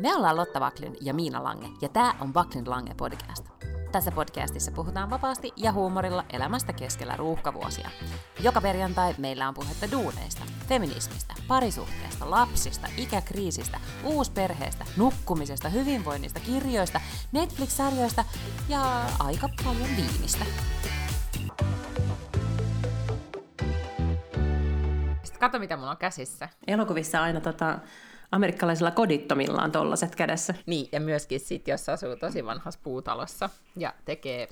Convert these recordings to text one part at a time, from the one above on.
Me ollaan Lotta Vaklin ja Miina Lange, ja tämä on Vaklin Lange podcast. Tässä podcastissa puhutaan vapaasti ja huumorilla elämästä keskellä ruuhkavuosia. Joka perjantai meillä on puhetta duuneista, feminismistä, parisuhteesta, lapsista, ikäkriisistä, uusperheestä, nukkumisesta, hyvinvoinnista, kirjoista, Netflix-sarjoista ja aika paljon viinistä. Kato, mitä mulla on käsissä. Elokuvissa aina tota, amerikkalaisilla kodittomilla on tollaset kädessä. Niin, ja myöskin sit, jos asuu tosi vanhassa puutalossa ja tekee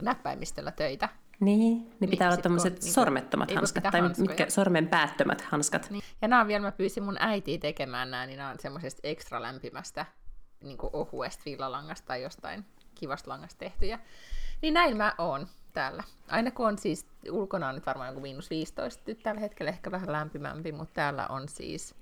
näppäimistöllä töitä. Niin, niin, Niin, pitää olla tämmöiset niinku- sormettomat voi hanskat, tai hanskoja. mitkä sormen päättömät hanskat. Niin. Ja nämä on vielä, mä pyysin mun äitiä tekemään nämä, niin nämä on semmoisesta ekstra lämpimästä niin ohuesta villalangasta tai jostain kivasta langasta tehtyjä. Niin näin mä oon täällä. Aina kun on siis, ulkona on nyt varmaan joku miinus 15, nyt tällä hetkellä ehkä vähän lämpimämpi, mutta täällä on siis,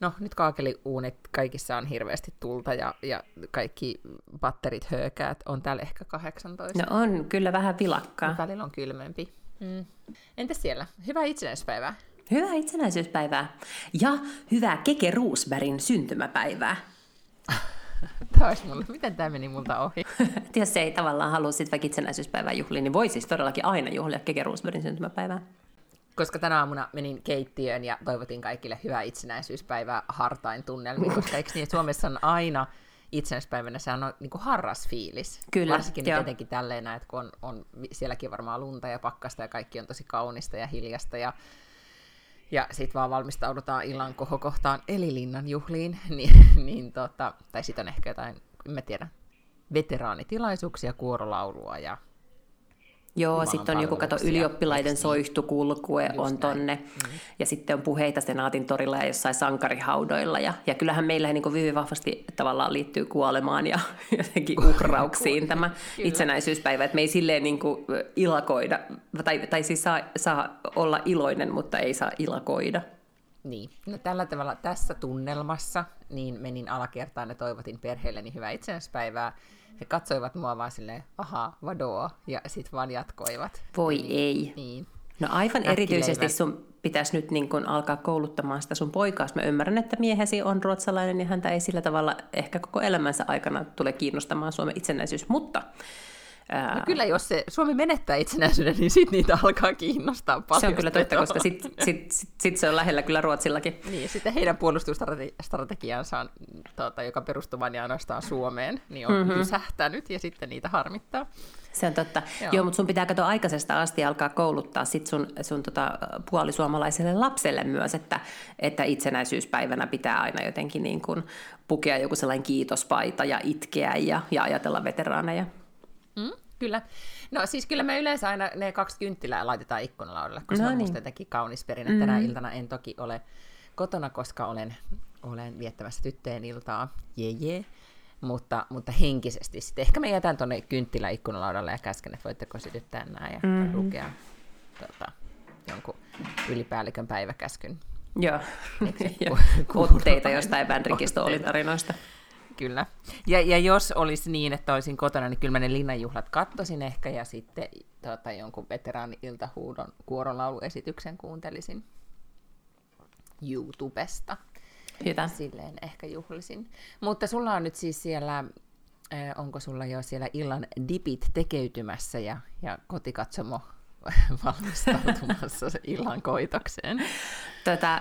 no nyt kaakeliuunit, kaikissa on hirveästi tulta ja, ja kaikki batterit höökäät, on täällä ehkä 18. No on kyllä vähän vilakkaa. Mut välillä on kylmempi. Mm. Entäs siellä? Hyvää itsenäispäivää. Hyvää itsenäisyyspäivää ja hyvää Keke Roosbergin syntymäpäivää. Tämä olisi mulle, miten tämä meni multa ohi? Jos ei tavallaan halua sitten vaikka itsenäisyyspäivää juhlia, niin voi siis todellakin aina juhlia Keke Roosbergin syntymäpäivää. Koska tänä aamuna menin keittiöön ja toivotin kaikille hyvää itsenäisyyspäivää hartain tunnelmiin, koska eikö niin, että Suomessa on aina itsenäispäivänä, sehän on niin kuin harras fiilis. Kyllä, Varsinkin joo. etenkin tälleen että kun on, on, sielläkin varmaan lunta ja pakkasta ja kaikki on tosi kaunista ja hiljasta ja ja sitten vaan valmistaudutaan illan kohokohtaan eli linnan juhliin, niin, niin tota, tai sitten on ehkä jotain, en mä tiedä, veteraanitilaisuuksia, kuorolaulua ja Joo, sitten on joku kato ylioppilaiden niin? soihtukulkue Just on näin. tonne. Mm. Ja sitten on puheita Senaatin torilla ja jossain sankarihaudoilla. Ja, ja kyllähän meillä niin hyvin vahvasti tavallaan liittyy kuolemaan ja jotenkin uhrauksiin tämä Kyllä. itsenäisyyspäivä. Että me ei silleen niin kuin ilakoida, tai, tai siis saa, saa olla iloinen, mutta ei saa ilakoida. Niin, no tällä tavalla tässä tunnelmassa niin menin alakertaan ja toivotin perheelleni hyvää itsenäispäivää. He katsoivat mua vaan silleen, ahaa, vadoa, ja sitten vaan jatkoivat. Voi ei. Niin. No aivan erityisesti sun pitäisi nyt niin kun alkaa kouluttamaan sitä sun poikaas. Mä ymmärrän, että miehesi on ruotsalainen ja häntä ei sillä tavalla ehkä koko elämänsä aikana tule kiinnostamaan Suomen itsenäisyys, mutta ää, No kyllä, jos se Suomi menettää itsenäisyyden, niin sitten niitä alkaa kiinnostaa paljon. se on kyllä totta, koska sitten sit, sit, sit se on lähellä kyllä Ruotsillakin. Niin, sitten heidän puolustusstrategiansa, on, tuota, joka perustuu vain ja ainoastaan Suomeen, niin on Mhm. mm-hmm. pysähtänyt ja sitten niitä harmittaa. Se on totta. Joo. Joo, Joo mutta sun pitää katsoa aikaisesta asti alkaa kouluttaa sit sun, sun tota, puolisuomalaiselle lapselle myös, että, että itsenäisyyspäivänä pitää aina jotenkin niin kuin pukea joku sellainen kiitospaita ja itkeä ja, ja ajatella veteraaneja. Mm, kyllä. No siis kyllä me yleensä aina ne kaksi kynttilää laitetaan ikkunalaudalle, koska No on niin. musta jotenkin kaunis perinne. Mm. Tänä iltana en toki ole kotona, koska olen, olen viettämässä tyttöjen iltaa. Jee, jee. Mutta, mutta henkisesti sitten. Ehkä mä jätän tuonne kynttilä ikkunalaudalle ja käsken, että voitteko sytyttää nämä ja mm-hmm. lukea tota, jonkun ylipäällikön päiväkäskyn. Joo, Eikö ja ku- otteita jostain Vänrikistä Otteita. olitarinoista. Kyllä. Ja, ja jos olisi niin, että olisin kotona, niin kyllä mä ne linnanjuhlat kattoisin ehkä ja sitten tota, jonkun veteraani-iltahuudon kuorolauluesityksen kuuntelisin YouTubesta. Hyvä. Silleen ehkä juhlisin. Mutta sulla on nyt siis siellä, äh, onko sulla jo siellä illan dipit tekeytymässä ja, ja kotikatsomo valmistautumassa illan koitokseen? Tota,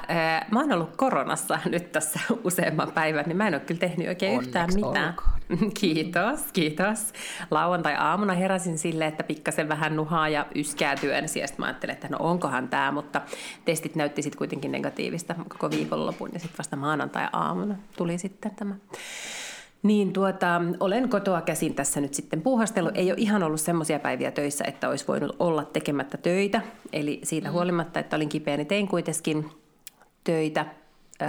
mä oon ollut koronassa nyt tässä useamman päivän, niin mä en ole kyllä tehnyt oikein Onneksi yhtään mitään. olkoon. Kiitos, kiitos. Lauantai-aamuna heräsin silleen, että pikkasen vähän nuhaa ja yskää työnsi, ja sitten mä ajattelin, että no onkohan tämä, mutta testit näytti sitten kuitenkin negatiivista koko viikonlopun, ja sitten vasta maanantai-aamuna tuli sitten tämä niin tuota, olen kotoa käsin tässä nyt sitten puuhastellut. Ei ole ihan ollut semmoisia päiviä töissä, että olisi voinut olla tekemättä töitä. Eli siitä huolimatta, että olin kipeä, niin tein kuitenkin töitä. Öö,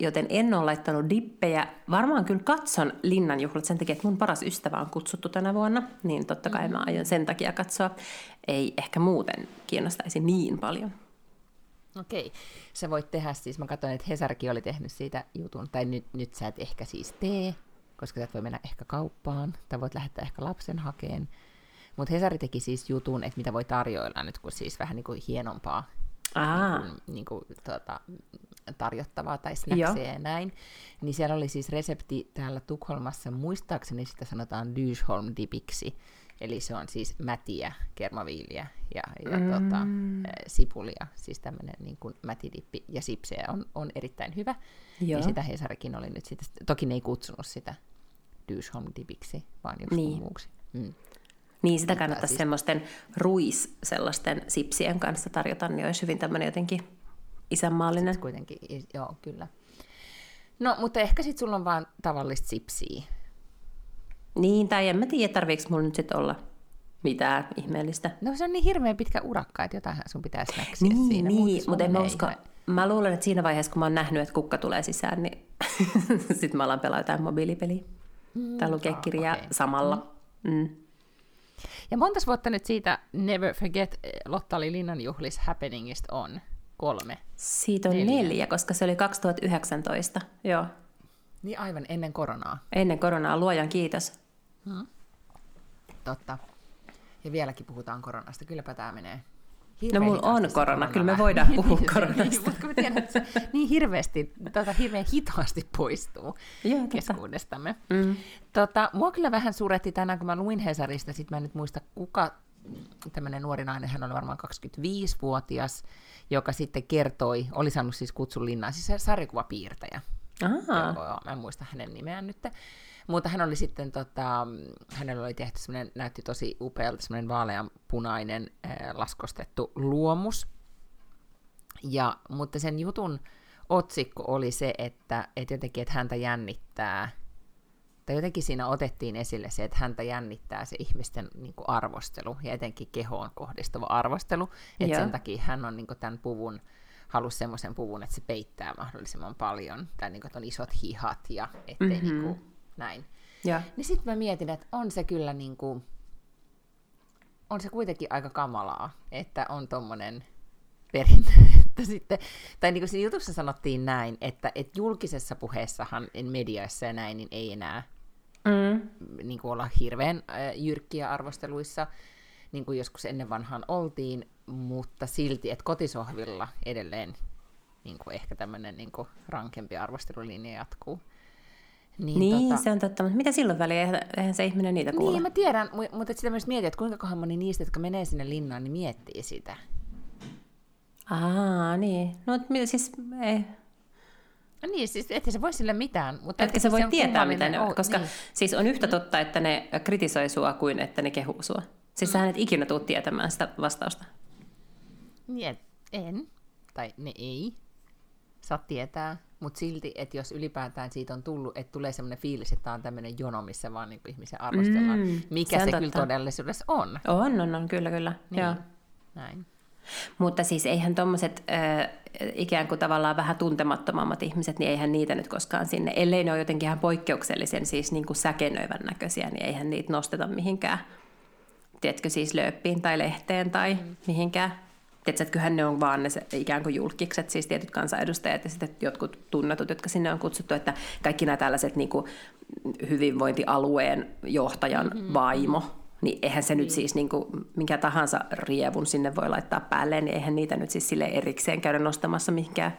joten en ole laittanut dippejä. Varmaan kyllä katson linnanjuhlat sen takia, että mun paras ystävä on kutsuttu tänä vuonna. Niin totta kai mä aion sen takia katsoa. Ei ehkä muuten kiinnostaisi niin paljon. Okei. Sä voit tehdä siis, mä katsoin, että Hesarki oli tehnyt siitä jutun, tai nyt, nyt sä et ehkä siis tee, koska sä et voi mennä ehkä kauppaan, tai voit lähettää ehkä lapsen hakeen. Mutta Hesari teki siis jutun, että mitä voi tarjoilla nyt, kun siis vähän niin kuin hienompaa Aa, niin kuin, niin kuin, tuota, tarjottavaa tai snackseja ja näin, niin siellä oli siis resepti täällä Tukholmassa, muistaakseni sitä sanotaan Dysholm dipiksi, eli se on siis mätiä, kermaviiliä ja, ja mm. tota, sipulia, siis tämmöinen niin kuin mätidippi ja sipsejä on, on erittäin hyvä. Joo. Ja sitä Hesarikin oli nyt sitten, toki ne ei kutsunut sitä Dysholm dipiksi, vaan just niin. muuksi. Mm. Niin, sitä kannattaisi siis... semmoisten ruis sellaisten sipsien kanssa tarjota, niin olisi hyvin tämmöinen jotenkin isänmaallinen. Sitten kuitenkin, joo, kyllä. No, mutta ehkä sitten sulla on vaan tavallista sipsiä. Niin, tai en mä tiedä, tarviiko mulla nyt sitten olla mitään ihmeellistä. No se on niin hirveän pitkä urakka, että jotain sun pitäisi näksiä niin, siinä. Niin, mutta en mä usko. Mä luulen, että siinä vaiheessa, kun mä oon nähnyt, että kukka tulee sisään, niin sitten mä alan pelaa jotain mobiilipeliä. Mm, tai lukea kirjaa okay. samalla. Mm. Mm. Ja monta vuotta nyt siitä Never Forget eh, Lotta oli linnanjuhlis Happeningista on? Kolme. Siitä on neljä. neljä, koska se oli 2019, joo. Niin aivan ennen koronaa. Ennen koronaa, luojan kiitos. Hmm. Totta. Ja vieläkin puhutaan koronasta, kylläpä tämä menee. No mulla on korona, kyllä me voidaan puhua niin, koronasta. niin, mutta mä tiedän, että se niin hirveästi, tota, hirveän hitaasti poistuu Joo, keskuudestamme. Mm. Tota, mua kyllä vähän suretti tänään, kun mä luin Hesarista, sit mä en nyt muista kuka, tämmöinen nuori nainen, hän oli varmaan 25-vuotias, joka sitten kertoi, oli saanut siis kutsun linnaan, siis sarjakuvapiirtäjä. Joo, mä en muista hänen nimeään nyt. Mutta hän oli sitten, tota, hänellä oli tehty semmoinen, näytti tosi upealta, semmoinen vaaleanpunainen äh, laskostettu luomus. Ja, mutta sen jutun otsikko oli se, että, että jotenkin, että häntä jännittää, tai jotenkin siinä otettiin esille se, että häntä jännittää se ihmisten niin kuin arvostelu, ja etenkin kehoon kohdistuva arvostelu, että sen takia hän on niin kuin, tämän puvun, halusi semmoisen puvun, että se peittää mahdollisimman paljon, tai niin kuin, että on isot hihat, ja ettei mm-hmm. niin kuin, näin. Ja. Niin sitten mä mietin, että on se kyllä niin kuin, on se kuitenkin aika kamalaa, että on tommonen perintö. Että sitten, tai niin kuin siinä jutussa sanottiin näin, että, että julkisessa puheessahan, mediassa ja näin, niin ei enää mm. niin kuin olla hirveän jyrkkiä arvosteluissa, niin kuin joskus ennen vanhaan oltiin, mutta silti, että kotisohvilla edelleen niin kuin ehkä tämmöinen niin kuin rankempi arvostelulinja jatkuu. Niin, niin tota... se on totta, mutta mitä silloin väliä? Eihän se ihminen niitä kuule. Niin, mä tiedän, mutta sitä myös mietin, että kuinka kohan moni niistä, jotka menee sinne linnaan, niin miettii sitä. Aa, niin. No, siis ei. No niin, siis että se voi sille mitään. Mutta Etkä se voi tietää, mitä ne on, koska niin. siis on yhtä totta, että ne kritisoi sua kuin että ne kehuu sua. Siis mm. sä et ikinä tule tietämään sitä vastausta. Niin, en. Tai ne ei saa tietää, mutta silti, että jos ylipäätään siitä on tullut, että tulee semmoinen fiilis, että tämä on tämmöinen jono, missä vaan niin ihmisiä arvostellaan, mm, mikä se, se kyllä todellisuudessa on. On, on, on, kyllä, kyllä. Niin. Joo. Näin. Mutta siis eihän tuommoiset äh, ikään kuin tavallaan vähän tuntemattomammat ihmiset, niin eihän niitä nyt koskaan sinne, ellei ne ole jotenkin ihan poikkeuksellisen siis niin kuin säkenöivän näköisiä, niin eihän niitä nosteta mihinkään, tiedätkö siis lööppiin tai lehteen tai mm. mihinkään Tiedätkö, että kyllähän ne on vaan ne se, ikään kuin julkikset, siis tietyt kansanedustajat ja sitten jotkut tunnetut, jotka sinne on kutsuttu, että kaikki nämä tällaiset niin kuin hyvinvointialueen johtajan mm-hmm. vaimo, niin eihän se niin. nyt siis niin kuin, minkä tahansa rievun sinne voi laittaa päälle, niin eihän niitä nyt siis sille erikseen käydä nostamassa mihinkään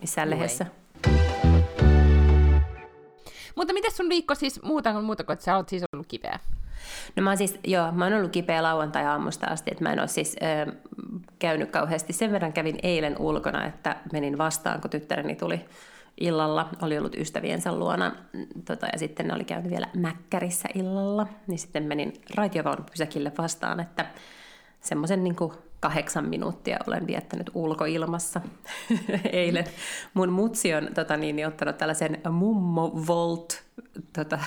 missään no lehdessä. Mutta miten sun viikko siis muuta kuin muuta kuin, että sä oot siis ollut kipeä? No mä oon siis, joo, mä oon ollut kipeä lauantai-aamusta asti, että mä en ole siis äh, käynyt kauheasti. Sen verran kävin eilen ulkona, että menin vastaan, kun tyttäreni tuli illalla, oli ollut ystäviensä luona, tota, ja sitten ne oli käynyt vielä Mäkkärissä illalla, niin sitten menin raitiovaunun pysäkille vastaan, että semmoisen niin kahdeksan minuuttia olen viettänyt ulkoilmassa eilen. Mun mutsi on tota, niin, ottanut tällaisen mummo volt tota,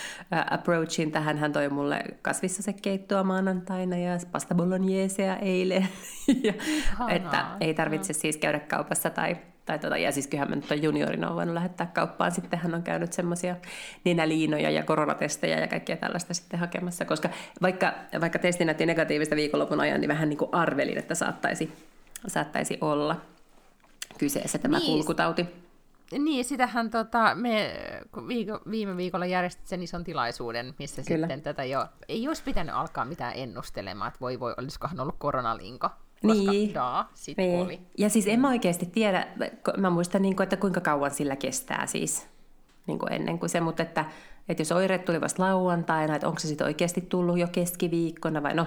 approachin tähän. Hän toi mulle kasvissasekeittoa maanantaina ja pasta bolognesea eilen. ja, että ei tarvitse siis käydä kaupassa tai tai tota, ja siis kyllähän mä nyt juniorin on voinut lähettää kauppaan, sitten hän on käynyt semmoisia nenäliinoja ja koronatestejä ja kaikkea tällaista sitten hakemassa, koska vaikka, vaikka testi näytti negatiivista viikonlopun ajan, niin vähän niin kuin arvelin, että saattaisi, saattaisi olla kyseessä tämä niin. kulkutauti. Niin, sitähän tota, me viiko, viime viikolla järjestit sen ison tilaisuuden, missä Kyllä. sitten tätä jo, ei olisi pitänyt alkaa mitään ennustelemaan, että voi voi, olisikohan ollut koronalinko. Koska Niin. daa sit Niin. oli. Ja siis en mä oikeasti tiedä, mä muistan, niin kuin, että kuinka kauan sillä kestää siis niin kuin ennen kuin se, mutta että, että jos oireet tuli vasta lauantaina, että onko se sitten oikeasti tullut jo keskiviikkona vai no,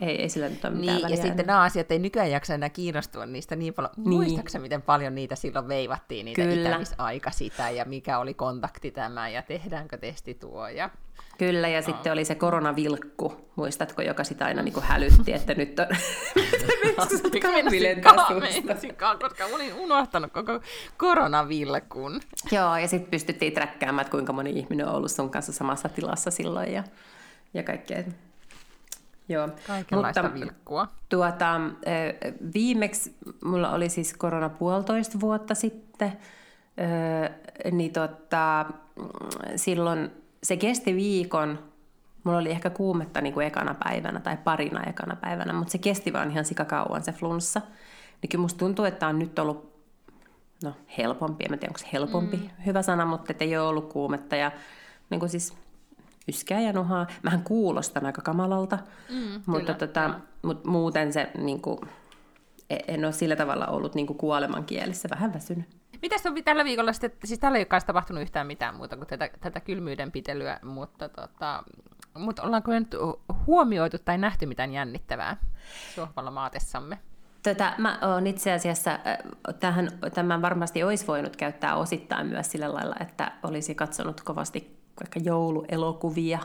ei, ei sillä nyt ole mitään Niin, ja väliä. sitten nämä asiat ei nykyään jaksa enää kiinnostua niistä niin paljon. Niin. Muistaaksä, miten paljon niitä silloin veivattiin, niitä Kyllä. itämisaika sitä, ja mikä oli kontakti tämä, ja tehdäänkö testi tuo, ja Kyllä, ja sitten oli se koronavilkku, muistatko, joka sitä aina niin kuin hälytti, että nyt on... Meinasinkaan, koska olin unohtanut koko koronavilkun. Joo, ja sitten pystyttiin träkkäämään, kuinka moni ihminen on ollut sun kanssa samassa tilassa silloin ja, ja kaikkea. Joo. Kaikenlaista Mutta, vilkkua. Tuota, viimeksi mulla oli siis korona puolitoista vuotta sitten, niin tota, silloin se kesti viikon, mulla oli ehkä kuumetta niin kuin ekana päivänä tai parina ekana päivänä, mutta se kesti vaan ihan sikakauan se flunssa. Niin kyllä musta tuntuu, että on nyt ollut no, helpompi, en mä tiedä onko se helpompi, mm. hyvä sana, mutta että ei ole ollut kuumetta ja niin kuin siis yskää ja nuhaa. Mähän kuulostan aika kamalalta, mm, mutta, kyllä, tota, mutta muuten se niin kuin, e- en ole sillä tavalla ollut niin kuin kuolemankielissä, vähän väsynyt. Mitäs on tällä viikolla sitten, siis tällä ei ole tapahtunut yhtään mitään muuta kuin tätä, tätä kylmyyden pitelyä, mutta, tota, mutta ollaanko me nyt huomioitu tai nähty mitään jännittävää sohvalla maatessamme? Tätä, mä oon itse asiassa, äh, tähän, tämän varmasti olisi voinut käyttää osittain myös sillä lailla, että olisi katsonut kovasti vaikka jouluelokuvia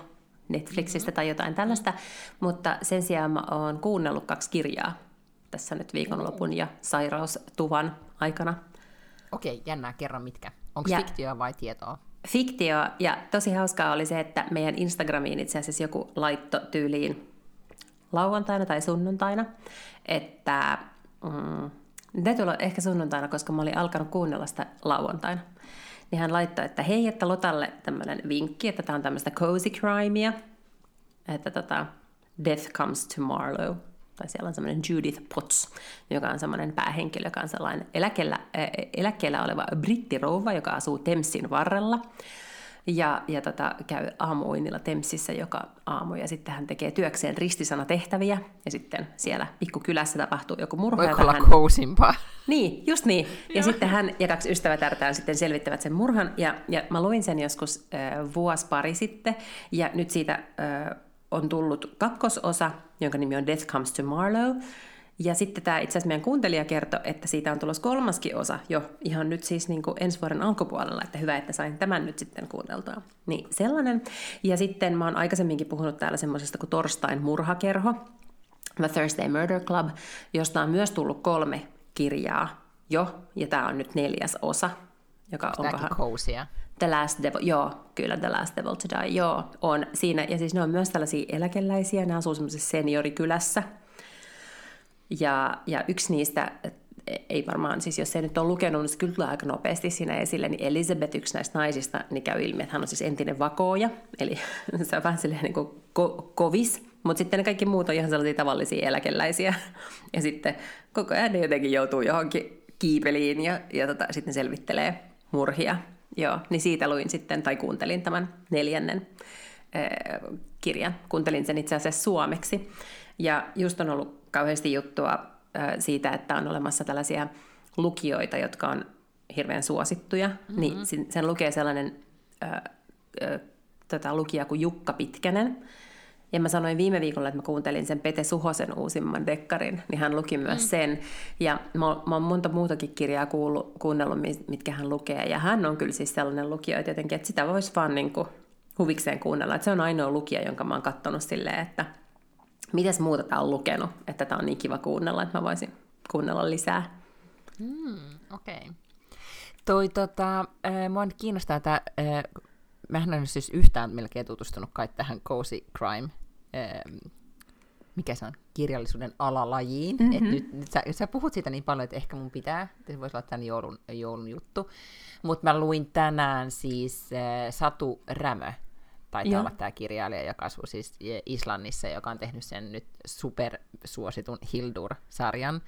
Netflixistä mm-hmm. tai jotain tällaista, mutta sen sijaan mä oon kuunnellut kaksi kirjaa tässä nyt viikonlopun ja sairaustuvan aikana. Okei, jännää, kerro mitkä. Onko Ja- fiktioa vai tietoa? Fiktio, ja tosi hauskaa oli se, että meidän Instagramiin itse asiassa joku laitto tyyliin lauantaina tai sunnuntaina, että mm, täytyy olla ehkä sunnuntaina, koska mä olin alkanut kuunnella sitä lauantaina. Niin hän laittoi, että hei, että Lotalle tämmöinen vinkki, että tämä on tämmöistä cozy crimea, että tota, Death Comes to Marlow, tai siellä on semmoinen Judith Potts, joka on semmoinen päähenkilö, joka on sellainen eläkkeellä, äh, eläkkeellä oleva brittirouva, joka asuu Temsin varrella. Ja, ja tota, käy aamuinilla Temsissä joka aamu, ja sitten hän tekee työkseen ristisanatehtäviä, ja sitten siellä pikkukylässä tapahtuu joku murha. Voiko olla hän... kousimpaa? Niin, just niin. Ja sitten hän ja kaksi ystävätärtään sitten selvittävät sen murhan. Ja, ja mä luin sen joskus äh, vuosi pari sitten. Ja nyt siitä äh, on tullut kakkososa, jonka nimi on Death Comes to Marlow. Ja sitten tämä itse asiassa meidän kuuntelija kertoi, että siitä on tulossa kolmaskin osa jo ihan nyt siis niin kuin ensi vuoden alkupuolella, että hyvä, että sain tämän nyt sitten kuunneltua. Niin sellainen. Ja sitten mä oon aikaisemminkin puhunut täällä semmoisesta kuin Torstain murhakerho, The Thursday Murder Club, josta on myös tullut kolme kirjaa jo, ja tämä on nyt neljäs osa, joka Tämäkin onkohan... kousia. The Last Devil, joo, kyllä The Last Devil to Die, joo, on siinä. Ja siis ne on myös tällaisia eläkeläisiä, ne asuu semmoisessa seniorikylässä. Ja, ja yksi niistä, ei varmaan, siis jos ei nyt ole lukenut, niin se kyllä tulee aika nopeasti siinä esille, niin Elizabeth, yksi näistä naisista, niin käy ilmi, että hän on siis entinen vakooja, eli se on vähän silleen niin kuin ko- kovis, mutta sitten ne kaikki muut on ihan sellaisia tavallisia eläkeläisiä. Ja sitten koko ajan ne jotenkin joutuu johonkin kiipeliin ja, ja tota, sitten selvittelee murhia. Joo, niin siitä luin sitten, tai kuuntelin tämän neljännen äh, kirjan. Kuuntelin sen itse asiassa suomeksi. Ja just on ollut kauheasti juttua siitä, että on olemassa tällaisia lukijoita, jotka on hirveän suosittuja. Mm-hmm. Niin sen, lukee sellainen äh, äh, tota, lukija kuin Jukka Pitkänen. Ja mä sanoin viime viikolla, että mä kuuntelin sen Pete Suhosen uusimman dekkarin, niin hän luki myös mm. sen. Ja mä, mä oon monta muutakin kirjaa kuullut, kuunnellut, mitkä hän lukee. Ja hän on kyllä siis sellainen lukija jotenkin, että sitä voisi vaan niin kuin huvikseen kuunnella. Että se on ainoa lukija, jonka mä oon kattonut silleen, että mitäs muuta tää on lukenut, että tää on niin kiva kuunnella, että mä voisin kuunnella lisää. Mm, Okei. Okay. Toi tota, äh, mua nyt kiinnostaa tämä, äh, mähän en siis yhtään melkein tutustunut kai tähän cozy crime, äh, mikä se on, kirjallisuuden alalajiin. Mm-hmm. Et nyt, nyt sä, sä puhut siitä niin paljon, että ehkä mun pitää, että se voisi olla tämän joulun, joulun juttu. Mutta mä luin tänään siis äh, Satu Rämö, taitaa Joo. olla tämä kirjailija, joka asuu siis Islannissa, joka on tehnyt sen nyt supersuositun Hildur-sarjan.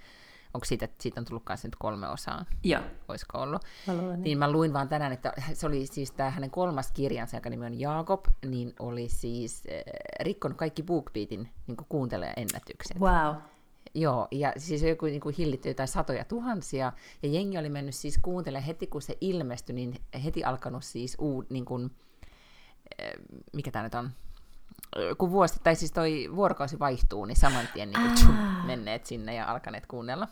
Onko siitä, siitä on tullut kanssa nyt kolme osaa? Joo. Olisiko ollut? Mä luulen, niin. Niin mä luin vaan tänään, että se oli siis tämä hänen kolmas kirjansa, joka nimi on Jaakob, niin oli siis äh, rikkonut kaikki BookBeatin niin kuuntelijaennätykset. Wow. Joo, ja siis joku niin kuin hillitty jotain satoja tuhansia, ja jengi oli mennyt siis kuuntelemaan heti, kun se ilmestyi, niin heti alkanut siis uu, niin kuin, mikä tämä nyt on, kun vuosi, tai siis toi vuorokausi vaihtuu, niin saman tien niin tchum, menneet sinne ja alkaneet kuunnella.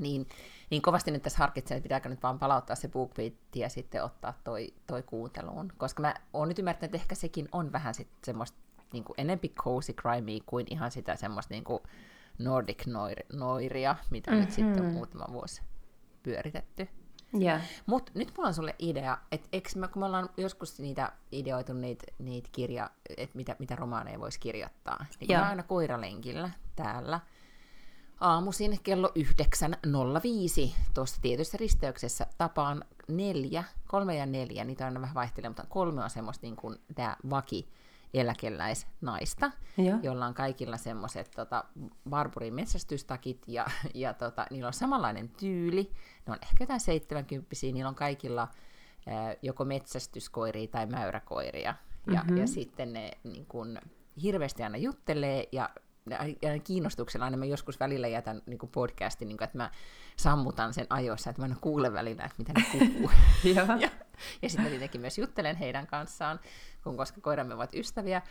Niin, niin kovasti nyt tässä harkitsen, että pitääkö nyt vaan palauttaa se BookBeat ja sitten ottaa toi, toi kuunteluun. Koska mä oon nyt ymmärtänyt, että ehkä sekin on vähän sit semmoista niin kuin enempi cozy crimey kuin ihan sitä semmoista niin kuin Nordic noir- noiria, mitä mm-hmm. nyt sitten on muutama vuosi pyöritetty. Yeah. Mutta nyt mulla on sulle idea, että eks mä, kun me ollaan joskus niitä ideoitu niitä niit kirja, että mitä, mitä romaaneja voisi kirjoittaa. Niin Joo. mä aina koiralenkillä täällä aamuisin kello 9.05 tuossa tietyssä risteyksessä tapaan neljä, kolme ja neljä, niitä aina vähän vaihtelee, mutta kolme on semmoista niin kuin tämä vaki eläkeläisnaista, Joo. jolla on kaikilla semmoiset tota, barburin metsästystakit ja, ja tota, niillä on samanlainen tyyli. Ne on ehkä jotain 70 niillä on kaikilla ää, joko metsästyskoiria tai mäyräkoiria. Ja, Mhm. mm-hmm. ja sitten ne niin kun, hirveästi aina juttelee ja ja kiinnostuksella aina mä joskus välillä jätän niin kuin podcastin, niin kuin, että mä sammutan sen ajoissa, että mä en kuule välillä, että mitä ne puhuu. Ja, ja sitten tietenkin myös juttelen heidän kanssaan, kun koska koiramme ovat ystäviä.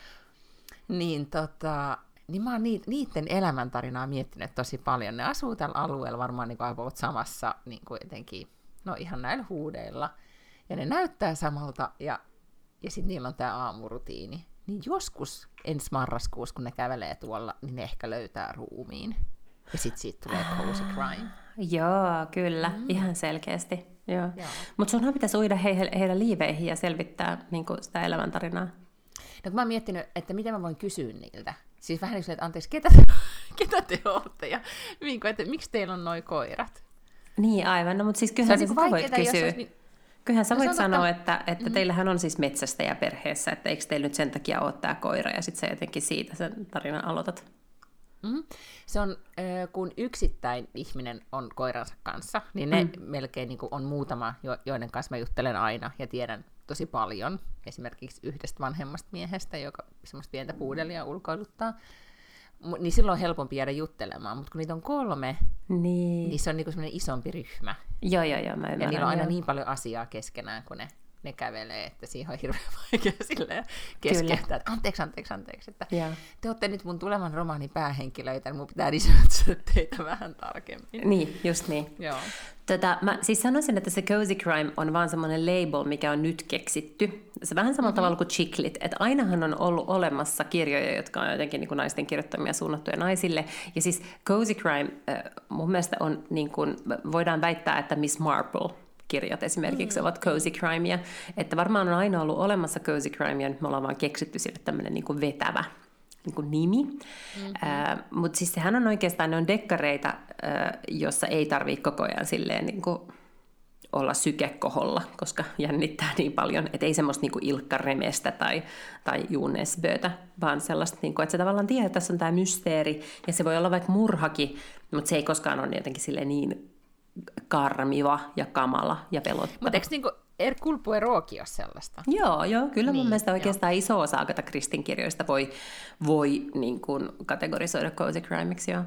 Niin, tota, niin mä oon niiden elämäntarinaa miettinyt tosi paljon. Ne asuu tällä alueella varmaan niin about samassa, niin kuin jotenkin, no ihan näillä huudeilla. Ja ne näyttää samalta, ja, ja sitten niillä on tämä aamurutiini. Niin joskus ensi marraskuussa, kun ne kävelee tuolla, niin ne ehkä löytää ruumiin. Ja sitten siitä tulee cozy crime. Joo, kyllä, mm. ihan selkeästi. Joo. Joo. Mutta sunhan pitäisi uida he, heidän liiveihin ja selvittää niin kuin sitä elämäntarinaa. No kun mä oon miettinyt, että mitä mä voin kysyä niiltä. Siis vähän niin kuin, että anteeksi, ketä te, ketä te olette ja niin kuin, että miksi teillä on noi koirat? Niin, aivan. No, mutta siis kyllähän sä niin voit kysyä. olisi niin, Kyllähän sä No voit sanoa, että- että, että mm-hmm. teillähän on siis metsästäjä perheessä, että eikö teillä nyt sen takia ole tämä koira, ja sitten sä jotenkin siitä sen tarinan aloitat. Mm. Se on, kun yksittäin ihminen on koiransa kanssa, niin ne mm. melkein niin kuin on muutama, jo- joiden kanssa mä juttelen aina ja tiedän tosi paljon. Esimerkiksi yhdestä vanhemmasta miehestä, joka semmoista pientä puudelia ulkoiluttaa. Niin silloin on helpompi jäädä juttelemaan, mutta kun niitä on kolme, Niin. niin se on niin semmoinen isompi ryhmä. Joo, joo, joo, mä Ja ymmärrän. niillä on aina joo. niin paljon asiaa keskenään, kun ne, ne kävelee, että siihen on hirveän vaikea silleen keskeyttää, että anteeksi, anteeksi, anteeksi, että Joo. te olette nyt mun tulevan romaanin päähenkilöitä, niin mun pitää lisätä teitä vähän tarkemmin. Niin, just niin. Joo. Tota, mä siis sanoisin, että se cozy crime on vaan semmoinen label, mikä on nyt keksitty. Se vähän samalla mm-hmm. tavalla kuin chicklit, että ainahan on ollut olemassa kirjoja, jotka on jotenkin niin kuin naisten kirjoittamia suunnattuja naisille. Ja siis cozy crime mun mielestä on, niin kuin, voidaan väittää, että Miss Marple kirjat esimerkiksi mm. ovat cozy crimea. Että varmaan on aina ollut olemassa cozy crimea, nyt me ollaan vaan keksitty sille tämmöinen niin vetävä niin kuin nimi. Mm-hmm. Äh, Mutta siis sehän on oikeastaan, ne on dekkareita, äh, jossa ei tarvitse koko ajan silleen niin kuin olla sykekoholla, koska jännittää niin paljon, että ei semmoista niin kuin Ilkka Remestä tai, tai Junesbötä, vaan sellaista, niin kuin, että se tavallaan tiedät, että tässä on tämä mysteeri, ja se voi olla vaikka murhakin, mutta se ei koskaan ole jotenkin sille niin karmiva ja kamala ja pelottava. Mutta eikö niinku er, kulpuerooki ole sellaista? Joo, joo, kyllä mun Niin, mielestä joo. oikeastaan iso osa Agatha Kristin kirjoista voi, voi niin kuin kategorisoida cozy crimeiksi, joo.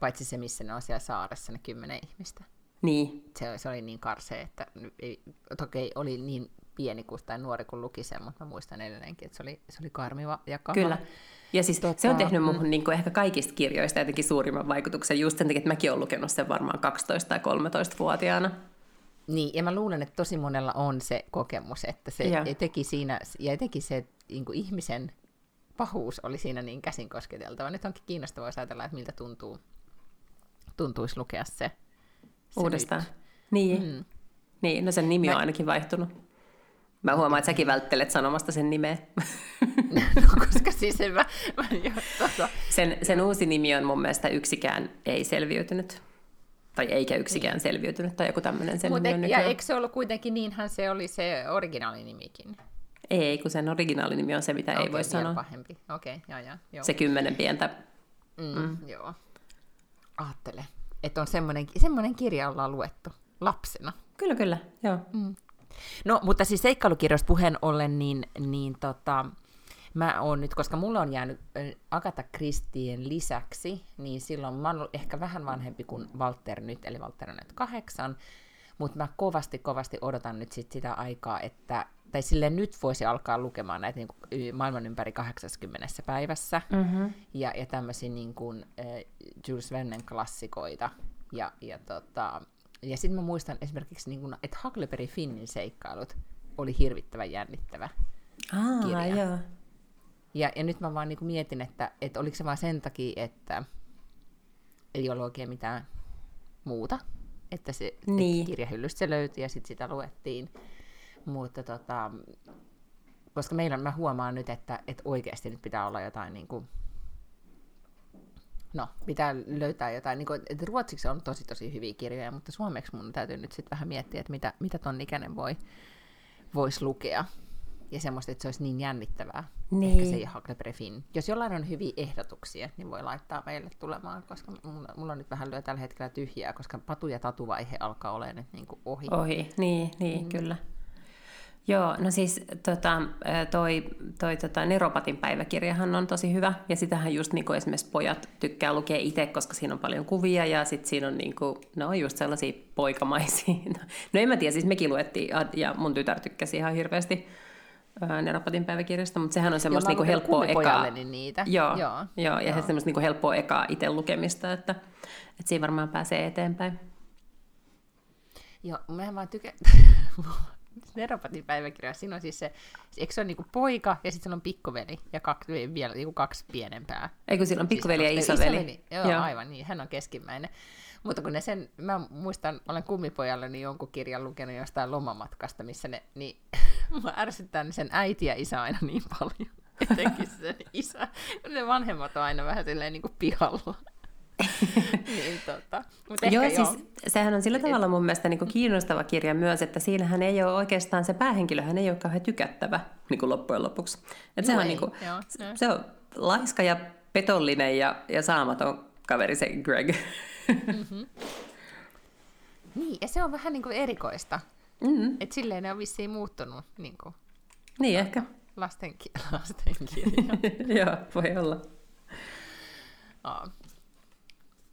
Paitsi se, missä ne on siellä saaressa, ne kymmenen ihmistä. Niin, Se, se oli niin karsee, että ei, toki oli niin pieni kuin tai nuori kuin luki sen, mutta mä muistan edelleenkin, että se oli, se oli karmiva ja kamala. Kyllä. Ja siis Tota, se on tehnyt mm. muuhun niin kuin ehkä kaikista kirjoista jotenkin suurimman vaikutuksen just sen takia, että mäkin olen lukenut sen varmaan 12 tai 13-vuotiaana. Niin, ja mä luulen, että tosi monella on se kokemus, että se Joo. teki siinä, ja etenkin se niin kuin ihmisen pahuus oli siinä niin käsin kosketeltava. Nyt onkin kiinnostavaa jos ajatella, että miltä tuntuu, tuntuisi lukea se, se Uudestaan. Nyt. Niin. Mm. niin, no sen nimi Mä- on ainakin vaihtunut. Mä huomaan, että säkin välttelet sanomasta sen nimeä. no, koska siis en mä, mä jo, tota, sen, sen uusi nimi on mun mielestä Yksikään ei selviytynyt. Tai eikä yksikään selviytynyt, tai joku tämmöinen sen Mut nimi on e- ja nykyään. eikö se ollut kuitenkin, niinhän se oli se originaalinimikin. Ei, kun sen originaalinimi on se, mitä ei Okei, voi sanoa. pahempi. Okei, okay, joo, joo. joo. Se kymmenen pientä. Mm, mm. Joo. Aattele, että on semmoinen, semmoinen kirja ollaan luettu lapsena. Kyllä, kyllä, joo. No, mutta siis seikkailukirjoista puheen ollen, niin, niin tota, mä oon nyt, koska mulla on jäänyt Agatha Christien lisäksi, niin silloin mä oon ehkä vähän vanhempi kuin Walter nyt, eli Walter on nyt kahdeksan, mutta mä kovasti, kovasti odotan nyt sit sitä aikaa, että tai sille nyt voisi alkaa lukemaan näitä niin kuin, maailman ympäri 80 päivässä, mm-hmm. ja, ja tämmöisiä niin kuin, äh, Jules Vernen klassikoita, ja, ja, tota, ja sitten mä muistan esimerkiksi, niin kuin, että Huckleberry Finnin seikkailut oli hirvittävän jännittävä Aa, kirja. Joo. Ja, ja nyt mä vaan niin mietin, että, että oliko se vaan sen takia, että ei ollut oikein mitään muuta, että se niin. että kirjahyllystä se löytyi ja sitten sitä luettiin. Mutta tota, koska meillä mä huomaan nyt, että, että oikeasti nyt pitää olla jotain niin kuin, no, pitää löytää jotain, niin kuin, että ruotsiksi on tosi tosi hyviä kirjoja, mutta suomeksi mun täytyy nyt sitten vähän miettiä, että mitä, mitä ton ikäinen voi, voisi lukea ja semmoista, että se olisi niin jännittävää. Niin. Ehkä se ei Huckleberry Finn. Jos jollain on hyviä ehdotuksia, niin voi laittaa meille tulemaan, koska mulla, mulla on nyt vähän lyö tällä hetkellä tyhjää, koska patu- ja tatuvaihe alkaa olemaan nyt niin kuin ohi. Ohi, niin, niin mm. kyllä. Joo, no siis tota, toi, toi tota, Neropatin päiväkirjahan on tosi hyvä, ja sitähän just niin kuin esimerkiksi pojat tykkää lukea itse, koska siinä on paljon kuvia, ja sitten siinä on niin kuin, no just sellaisia poikamaisia. No en mä tiedä, siis mekin luettiin, ja mun tytär tykkäsi ihan hirveästi Neropatin päiväkirjasta, mutta sehän on semmoista niinku helppoa ekaa. Niitä. Joo, joo, joo, ja joo. se semmoista niinku helppoa ekaa itse lukemista, että, että siinä varmaan pääsee eteenpäin. Joo, mä vaan tykkään... Neropatin päiväkirja, siinä on siis se, eikö se ole niinku poika ja sitten on pikkuveli ja kaksi, vielä niinku kaksi pienempää. Eikö sillä on pikkuveli siis ja isoveli? isoveli. Joo, joo, aivan niin, hän on keskimmäinen. Mutta kun ne sen, mä muistan, olen kummipojalle jonkun kirjan lukenut jostain lomamatkasta, missä ne, niin mä ärsyttää sen äiti ja isä aina niin paljon. Etenkin se isä. Ne vanhemmat on aina vähän silleen niin kuin pihalla. niin, tota. Mut joo, siis joo. sehän on sillä tavalla mun mielestä niin kuin kiinnostava kirja myös, että siinähän ei ole oikeastaan se päähenkilöhän ei ole kauhean tykättävä niin kuin loppujen lopuksi. Et no se, on, niin kuin, joo, se, se on laiska ja petollinen ja, ja saamaton kaveri se Greg. mm-hmm. Niin, ja se on vähän niin kuin erikoista. Mm-hmm. Että silleen ne on vissiin muuttunut niin kuin, niin ehkä. Lastenki- lastenkirja. Joo, voi olla. Oh.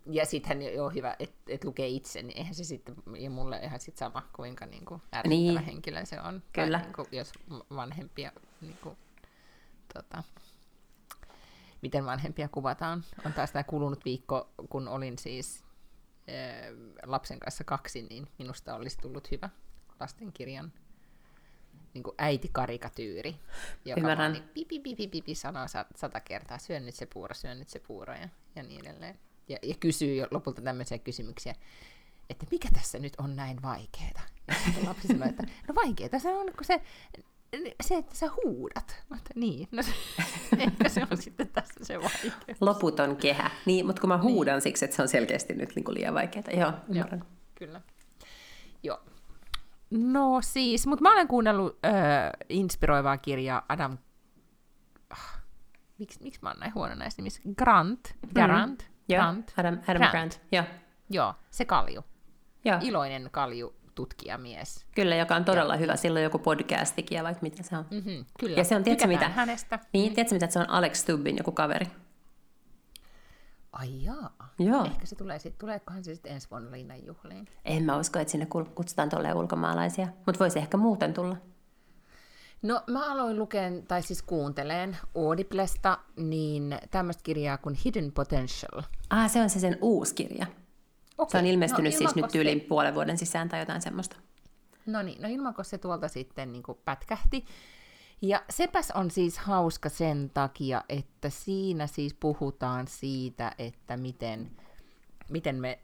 Ja sittenhän on hyvä, että et lukee itse, niin eihän se sitten, ja mulle ihan sit sama, kuinka niin kuin ärsyttävä niin. henkilö se on. Kyllä. Tai, niin kuin, jos vanhempia, niin kuin, tota, miten vanhempia kuvataan. On taas tämä kulunut viikko, kun olin siis ää, lapsen kanssa kaksi, niin minusta olisi tullut hyvä lastenkirjan niin kuin äitikarikatyyri, joka Ymmärrän. vaan niin pipi, pipi, pipi sanoo sata kertaa, syön nyt se puuro, syön nyt se puuro ja, ja niin edelleen. Ja, ja kysyy jo lopulta tämmöisiä kysymyksiä, että mikä tässä nyt on näin? Ja sitten lapsi sanoo, että no vaikeaa se on, kun se, se, että sä huudat. Mutta niin, no se, ehkä se on sitten tässä se vaikeus. Loputon kehä. Niin, mutta kun mä huudan niin. siksi, että se on selkeästi nyt niin kuin liian vaikeaa. Joo, ymmärrän. Joo, kyllä. Joo, No siis, mutta mä olen kuunnellut äh, inspiroivaa kirjaa Adam... Ah, miksi, miksi mä oon näin huono näissä nimissä? Grant. Grant. Mm. Grant. Adam, Adam Grant. Grant. Joo. Joo, se kalju. Joo. Iloinen kalju tutkijamies. Kyllä, joka on todella ja. hyvä. Silloin joku podcastikin ja vaikka mitä se on. Mm-hmm, kyllä. Ja se on, tiedätkö mitä? hänestä. Niin, tiedätkö mitä, että se on Alex Stubbin joku kaveri. Ai jaa. Joo. Ehkä se tulee sitten, tuleekohan se sitten ensi vuonna Linnan juhliin? En mä usko, että sinne kutsutaan tolleen ulkomaalaisia, mutta voisi ehkä muuten tulla. No mä aloin lukeen, tai siis kuunteleen Audiblesta, niin tämmöistä kirjaa kuin Hidden Potential. Ah, se on se sen uusi kirja. Okay. Se on ilmestynyt no, siis nyt yli puolen vuoden sisään tai jotain semmoista. No niin, no ilmanko se tuolta sitten niin pätkähti. Ja sepäs on siis hauska sen takia, että siinä siis puhutaan siitä, että miten, miten me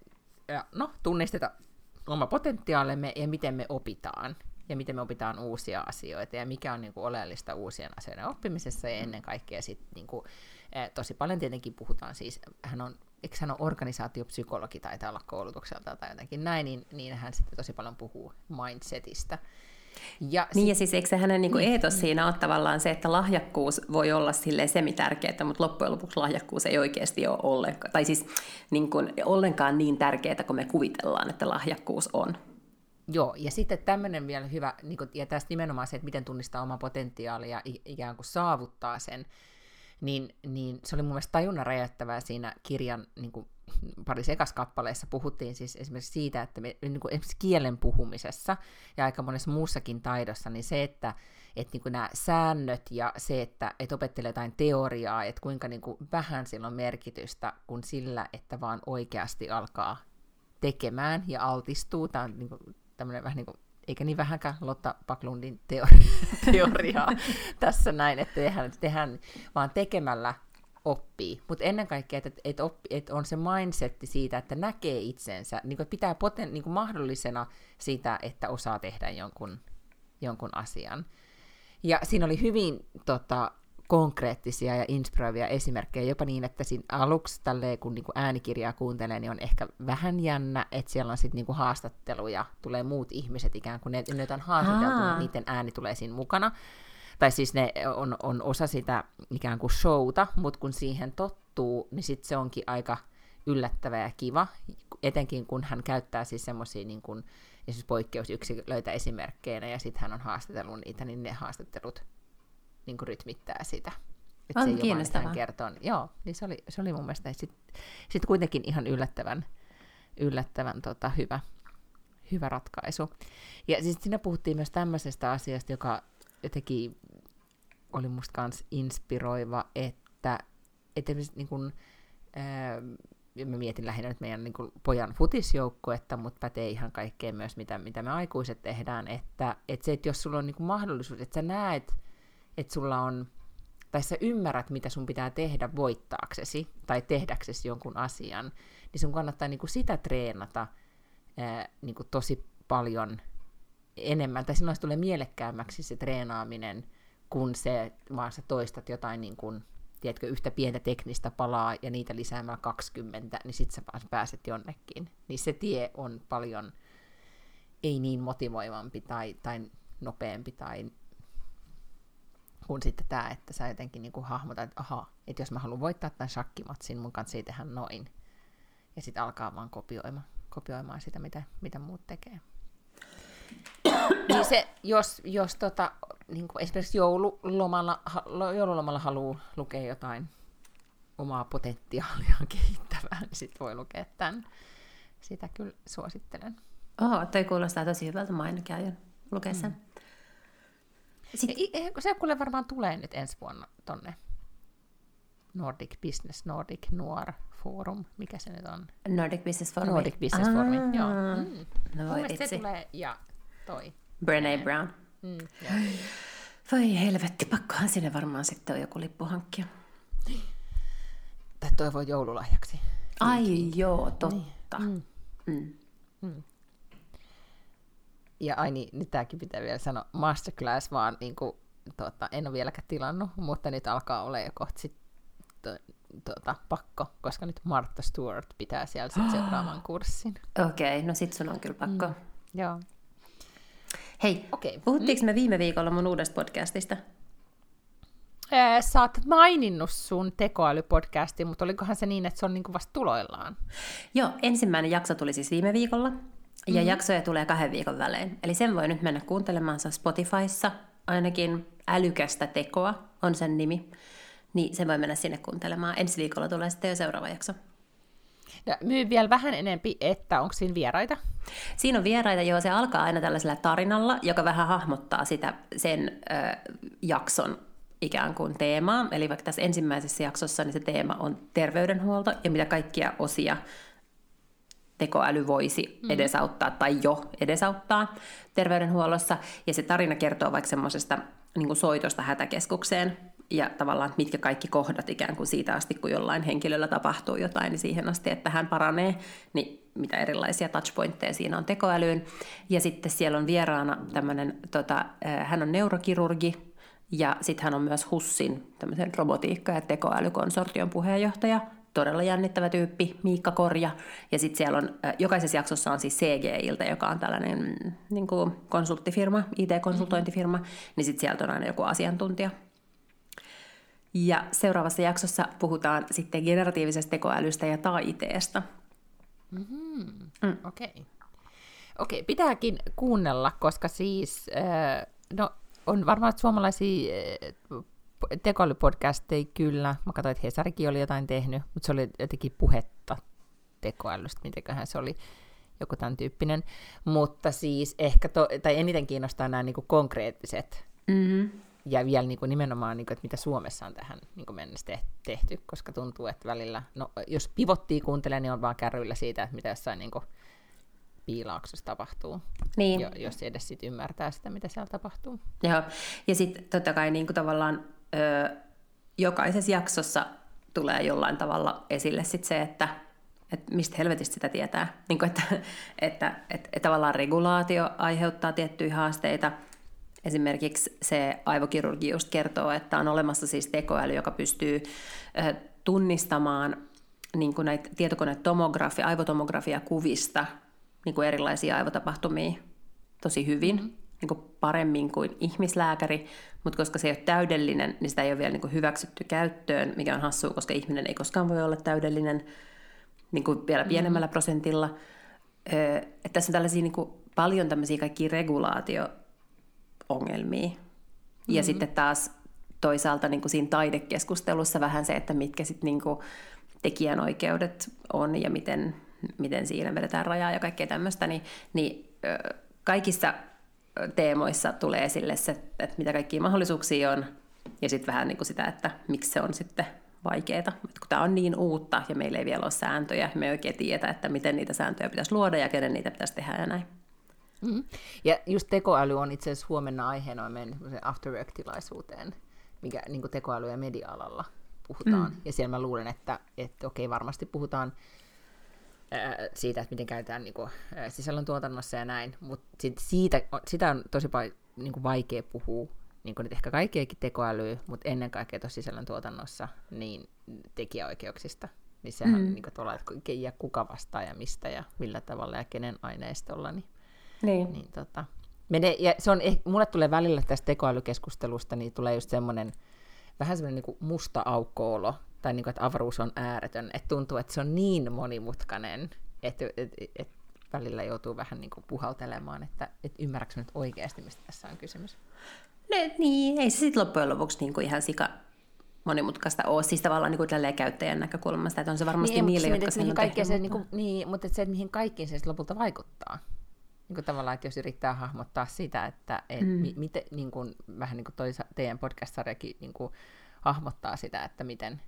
no, tunnistetaan oma potentiaalemme ja miten me opitaan ja miten me opitaan uusia asioita ja mikä on niin kuin, oleellista uusien asioiden oppimisessa ja ennen kaikkea sit, niin kuin, tosi paljon tietenkin puhutaan siis, hän on, eikö hän ole organisaatiopsykologi taitaa olla koulutukselta tai jotenkin näin, niin, niin hän sitten tosi paljon puhuu mindsetistä. Ja niin sit... ja siis eikö se hänen niinku niin, eetos siinä ole tavallaan se, että lahjakkuus voi olla sille semi-tärkeää, mutta loppujen lopuksi lahjakkuus ei oikeasti ole ollenkaan, tai siis niin kuin, ollenkaan niin tärkeää kuin me kuvitellaan, että lahjakkuus on. Joo, ja sitten tämmöinen vielä hyvä, niin kuin, ja tästä nimenomaan se, että miten tunnistaa oma potentiaali ja ikään kuin saavuttaa sen, niin, niin se oli mun mielestä tajunnan räjäyttävää siinä kirjan niin kuin, pari sekas kappaleessa puhuttiin siis esimerkiksi siitä, että me, niin kuin esimerkiksi kielen puhumisessa ja aika monessa muussakin taidossa, niin se, että että niin kuin nämä säännöt ja se, että, että opettelee jotain teoriaa, että kuinka niin kuin vähän sillä on merkitystä kuin sillä, että vaan oikeasti alkaa tekemään ja altistuu. Tämä on niin kuin tämmöinen vähän niin kuin, eikä niin vähänkään Lotta Paklundin teori- teoriaa tässä näin, että tehdään, tehdään vaan tekemällä oppii. Mutta ennen kaikkea, että et, oppi, on se mindsetti siitä, että näkee itsensä, niin kuin pitää poten, niin kuin mahdollisena sitä, että osaa tehdä jonkun, jonkun asian. Ja siinä oli hyvin tota, konkreettisia ja inspiroivia esimerkkejä, jopa niin, että siinä aluksi tälleen, kun niinku äänikirjaa kuuntelee, niin on ehkä vähän jännä, että siellä on sitten niinku haastatteluja, tulee muut ihmiset ikään kuin, ne, ne on haastateltu, niin niiden ääni tulee siinä mukana. Tai siis ne on, on osa sitä ikään kuin showta, mutta kun siihen tottuu, niin sitten se onkin aika yllättävä ja kiva, etenkin kun hän käyttää siis semmoisia niin kuin, esimerkiksi poikkeusyksilöitä esimerkkeinä, ja sitten hän on haastatellut niitä, niin ne haastattelut niin kuin rytmittää sitä. Että se ei kiinnostavaa. Kertoa. Joo, niin se oli, se oli mun mielestä sitten sit kuitenkin ihan yllättävän, yllättävän tota, hyvä, hyvä ratkaisu. Ja siis siinä puhuttiin myös tämmöisestä asiasta, joka jotenkin oli musta kans inspiroiva, että, että niin kun, ää, mä mietin lähinnä nyt meidän niin kuin, pojan futisjoukkuetta, mutta pätee ihan kaikkeen myös, mitä, mitä me aikuiset tehdään, että, että se, että jos sulla on niin mahdollisuus, että sä näet, että sulla on, tai sä ymmärrät, mitä sun pitää tehdä voittaaksesi, tai tehdäksesi jonkun asian, niin sun kannattaa niin kuin, sitä treenata ää, niin kuin, tosi paljon enemmän, tai silloin tulee mielekkäämmäksi se treenaaminen, kun se, vaan sä toistat jotain niin kuin, tiedätkö, yhtä pientä teknistä palaa ja niitä lisäämällä 20, niin sit sä pääset jonnekin. Niin se tie on paljon ei niin motivoivampi tai, tai nopeampi tai kuin sitten tämä, että sä jotenkin niin kuin hahmotat, että aha, että jos mä haluan voittaa tämän shakkimatsin, mun kanssa tehdä noin. Ja sitten alkaa vaan kopioimaan, kopioimaan sitä, mitä, mitä muut tekee. niin se, jos, jos tota, niin kuin esimerkiksi joululomalla, joululomalla haluaa lukea jotain omaa potentiaaliaan kehittävää, niin sitten voi lukea tämän. Sitä kyllä suosittelen. Oho, toi kuulostaa tosi hyvältä, mä ainakin aion lukea sen. Mm. Sitten... Se kuule varmaan tulee nyt ensi vuonna tonne Nordic Business, Nordic Nuor Forum, mikä se nyt on? Nordic Business Forum. Nordic Business Forum, joo. Mm. No, se tulee, ja toi. Brené Brown. Mm, Voi helvetti, pakkohan sinne varmaan sitten on joku lippu hankkia. Tai toivoo joululahjaksi. Ai joo, totta. Niin. Mm. Mm. Mm. Ja ai niin, nyt tämäkin pitää vielä sanoa, masterclass vaan niin kuin, tota, en ole vieläkään tilannut, mutta nyt alkaa olla jo kohta sit, to, tota, pakko, koska nyt Martha Stewart pitää siellä sit seuraavan kurssin. Okei, okay, no sit sun on kyllä pakko. Mm. Joo. Hei, okay. puhuttiinko me viime viikolla mun uudesta podcastista? Ee, sä oot maininnut sun tekoälypodcasti, mutta olikohan se niin, että se on niinku vasta tuloillaan? Joo, ensimmäinen jakso tuli siis viime viikolla, ja mm-hmm. jaksoja tulee kahden viikon välein. Eli sen voi nyt mennä kuuntelemaan Spotifyssa, ainakin älykästä tekoa on sen nimi. Niin sen voi mennä sinne kuuntelemaan. Ensi viikolla tulee sitten jo seuraava jakso. Ja myy vielä vähän enempi, että onko siinä vieraita? Siinä on vieraita, joo. Se alkaa aina tällaisella tarinalla, joka vähän hahmottaa sitä sen ö, jakson ikään kuin teemaa. Eli vaikka tässä ensimmäisessä jaksossa niin se teema on terveydenhuolto ja mitä kaikkia osia tekoäly voisi mm. edesauttaa tai jo edesauttaa terveydenhuollossa. Ja se tarina kertoo vaikka semmoisesta niin soitosta hätäkeskukseen, ja tavallaan mitkä kaikki kohdat ikään kuin siitä asti, kun jollain henkilöllä tapahtuu jotain, niin siihen asti, että hän paranee, niin mitä erilaisia touchpointteja siinä on tekoälyyn. Ja sitten siellä on vieraana tämmöinen, tota, hän on neurokirurgi, ja sitten hän on myös HUSSin tämmöisen robotiikka- ja tekoälykonsortion puheenjohtaja, todella jännittävä tyyppi, Miikka Korja. Ja sitten siellä on, jokaisessa jaksossa on siis CGIltä, joka on tällainen mm, niin kuin konsulttifirma, IT-konsultointifirma, niin sitten sieltä on aina joku asiantuntija ja seuraavassa jaksossa puhutaan sitten generatiivisesta tekoälystä ja taiteesta. Mm-hmm. Mm. Okei. Okay. Okei, pitääkin kuunnella, koska siis, äh, no on varmaan suomalaisia äh, tekoälypodcasteja kyllä. Mä katsoin, että Hesarikin oli jotain tehnyt, mutta se oli jotenkin puhetta tekoälystä, mitenköhän se oli joku tämän tyyppinen. Mutta siis ehkä, to, tai eniten kiinnostaa nämä niin kuin konkreettiset Mm-hmm. ja vielä niin kuin nimenomaan, niin kuin, että mitä Suomessa on tähän niin kuin mennessä tehty, koska tuntuu, että välillä, no jos pivottia kuuntelee, niin on vaan kärryillä siitä, että mitä jossain niin kuin, piilauksessa tapahtuu, Niin. jo, jos edes sit ymmärtää sitä, mitä siellä tapahtuu. Joo. Ja sitten totta kai niin kuin tavallaan ö, jokaisessa jaksossa tulee jollain tavalla esille sit se, että et mistä helvetistä sitä tietää. Niin kuin, että, että, että, että tavallaan regulaatio aiheuttaa tiettyjä haasteita. Esimerkiksi se aivokirurgi just kertoo, että on olemassa siis tekoäly, joka pystyy ö, tunnistamaan niin kuin näitä tietokonetomografia, aivotomografia kuvista niin kuin erilaisia aivotapahtumia tosi hyvin, mm-hmm. Niin kuin paremmin kuin ihmislääkäri, mutta koska se ei ole täydellinen, niin sitä ei ole vielä niin kuin hyväksytty käyttöön, mikä on hassua, koska ihminen ei koskaan voi olla täydellinen niin kuin vielä pienemmällä mm-hmm. prosentilla. Ö, että tässä on tällaisia niin kuin paljon tämmöisiä kaikkia regulaatio-ongelmia. Mm-hmm. Ja sitten taas toisaalta niin kuin siinä taidekeskustelussa vähän se, että mitkä sitten niin kuin tekijänoikeudet on ja miten, miten siinä vedetään rajaa ja kaikkea tämmöistä, niin, niin ö, kaikissa teemoissa tulee esille se, että mitä kaikkia mahdollisuuksia on, ja sitten vähän niin kuin sitä, että miksi se on sitten vaikeaa. Että kun tämä on niin uutta ja meillä ei vielä ole sääntöjä, me ei oikein tiedä, että miten niitä sääntöjä pitäisi luoda ja kenen niitä pitäisi tehdä ja näin. Mm-hmm. Ja just tekoäly on itse asiassa huomenna aiheena meidän After Work-tilaisuuteen, mikä niin tekoäly- ja media-alalla puhutaan. Mm. Ja siellä mä luulen, että, että okei, varmasti puhutaan siitä, että miten käytetään niin kuin, ää, sisällöntuotannossa ja näin, mutta sit siitä, sitä on tosi paljon niin kuin vaikea puhua, niin kuin nyt ehkä kaikkeakin tekoälyä, mutta ennen kaikkea tuossa sisällöntuotannossa niin tekijäoikeuksista. Niin sehän mm. niin kuin tuolla, että ja kuka vastaa ja mistä ja millä tavalla ja kenen aineistolla, niin Niin. niin tota, menee, ja se on, eh- mulle tulee välillä tästä tekoälykeskustelusta, niin tulee just semmoinen, vähän semmoinen niin musta aukko-olo, tai niin kuin, että avaruus on ääretön, että tuntuu, että se on niin monimutkainen, että et, et, välillä joutuu vähän niin kuin puhaltelemaan, että et ymmärrätkö nyt oikeasti, mistä tässä on kysymys. Ne, niin, ei se sitten loppujen lopuksi niin kuin ihan sika monimutkaista ole, siis tavallaan niin kuin käyttäjän näkökulmasta, että on se varmasti niin, niille, jotka se, sen mihin on tehnyt. se, niin, kuin, niin, mutta se, että mihin kaikkiin se lopulta vaikuttaa. Niin kuin tavallaan, että jos yrittää hahmottaa sitä, että et, mm. mi, miten, niin kuin, vähän niin kuin toi, teidän podcast-sarjakin niin kuin, hahmottaa sitä, että miten,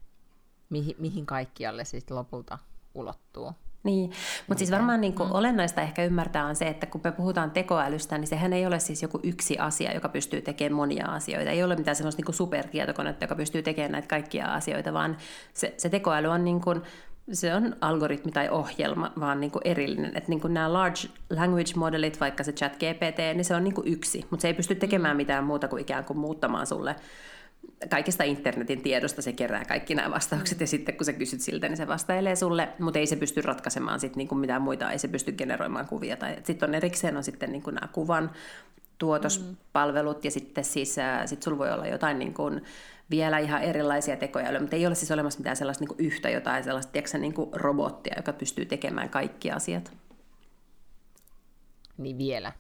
mihin, mihin kaikkialle se sitten lopulta ulottuu. Niin, mutta siis varmaan niin kuin mm. olennaista ehkä ymmärtää on se, että kun me puhutaan tekoälystä, niin sehän ei ole siis joku yksi asia, joka pystyy tekemään monia asioita. Ei ole mitään sellaista niin kuin supertietokonetta, joka pystyy tekemään näitä kaikkia asioita, vaan se, se tekoäly on niin kuin, se on algoritmi tai ohjelma, vaan niin kuin erillinen. Että niin kuin nämä large language modelit, vaikka se chat GPT, niin se on niin kuin yksi, mutta se ei pysty tekemään mitään muuta kuin ikään kuin muuttamaan sulle kaikista internetin tiedosta se kerää kaikki nämä vastaukset, ja sitten kun sä kysyt siltä, niin se vastailee sulle, mutta ei se pysty ratkaisemaan sit niinku mitään muita, ei se pysty generoimaan kuvia. Sitten on erikseen on sitten niinku nämä kuvan tuotospalvelut, ja sitten siis, äh, sit sulla voi olla jotain niin kuin vielä ihan erilaisia tekoja, mutta ei ole siis olemassa mitään sellaista niin yhtä jotain sellaista tiedätkö, niin kuin robottia, joka pystyy tekemään kaikki asiat. Niin vielä.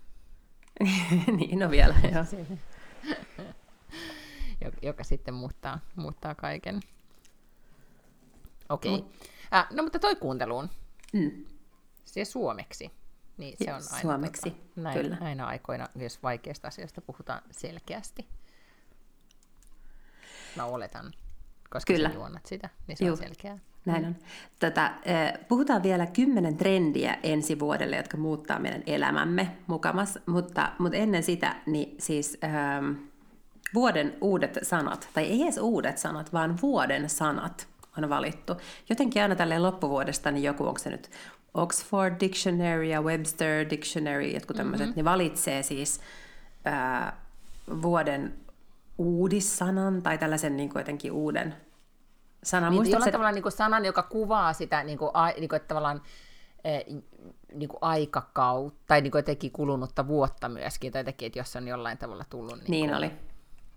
niin, no vielä, joo. joka sitten muuttaa, muuttaa kaiken. Okei. Okay. Äh, no mutta toi kuunteluun. Mm. Se suomeksi. Niin se on aina, suomeksi, tota, näin, kyllä. Aina aikoina, jos vaikeista asioista puhutaan selkeästi. Mä oletan, koska Kyllä. sä juonnat sitä, niin se Juu. on selkeää. Näin on. Tota, eh, puhutaan vielä kymmenen trendiä ensi vuodelle, jotka muuttaa meidän elämämme mukamas, mutta, mutta ennen sitä, niin siis ähm, vuoden uudet sanat, tai ei edes uudet sanat, vaan vuoden sanat on valittu. Jotenkin aina tälleen loppuvuodesta, niin joku, onko se nyt Oxford Dictionary ja Webster Dictionary, jotkut tämmöiset, mm-hmm. niin valitsee siis äh, vuoden uudissanan tai tällaisen niin kuin jotenkin uuden sanan. Niin, jollain tavalla niin kuin sanan, joka kuvaa sitä niin kuin, niin kuin, että tavallaan eh, niin kuin aikakautta, tai niin kuin jotenkin kulunutta vuotta myöskin, tai jotenkin, että jos on jollain tavalla tullut niin, Niin kuin, oli.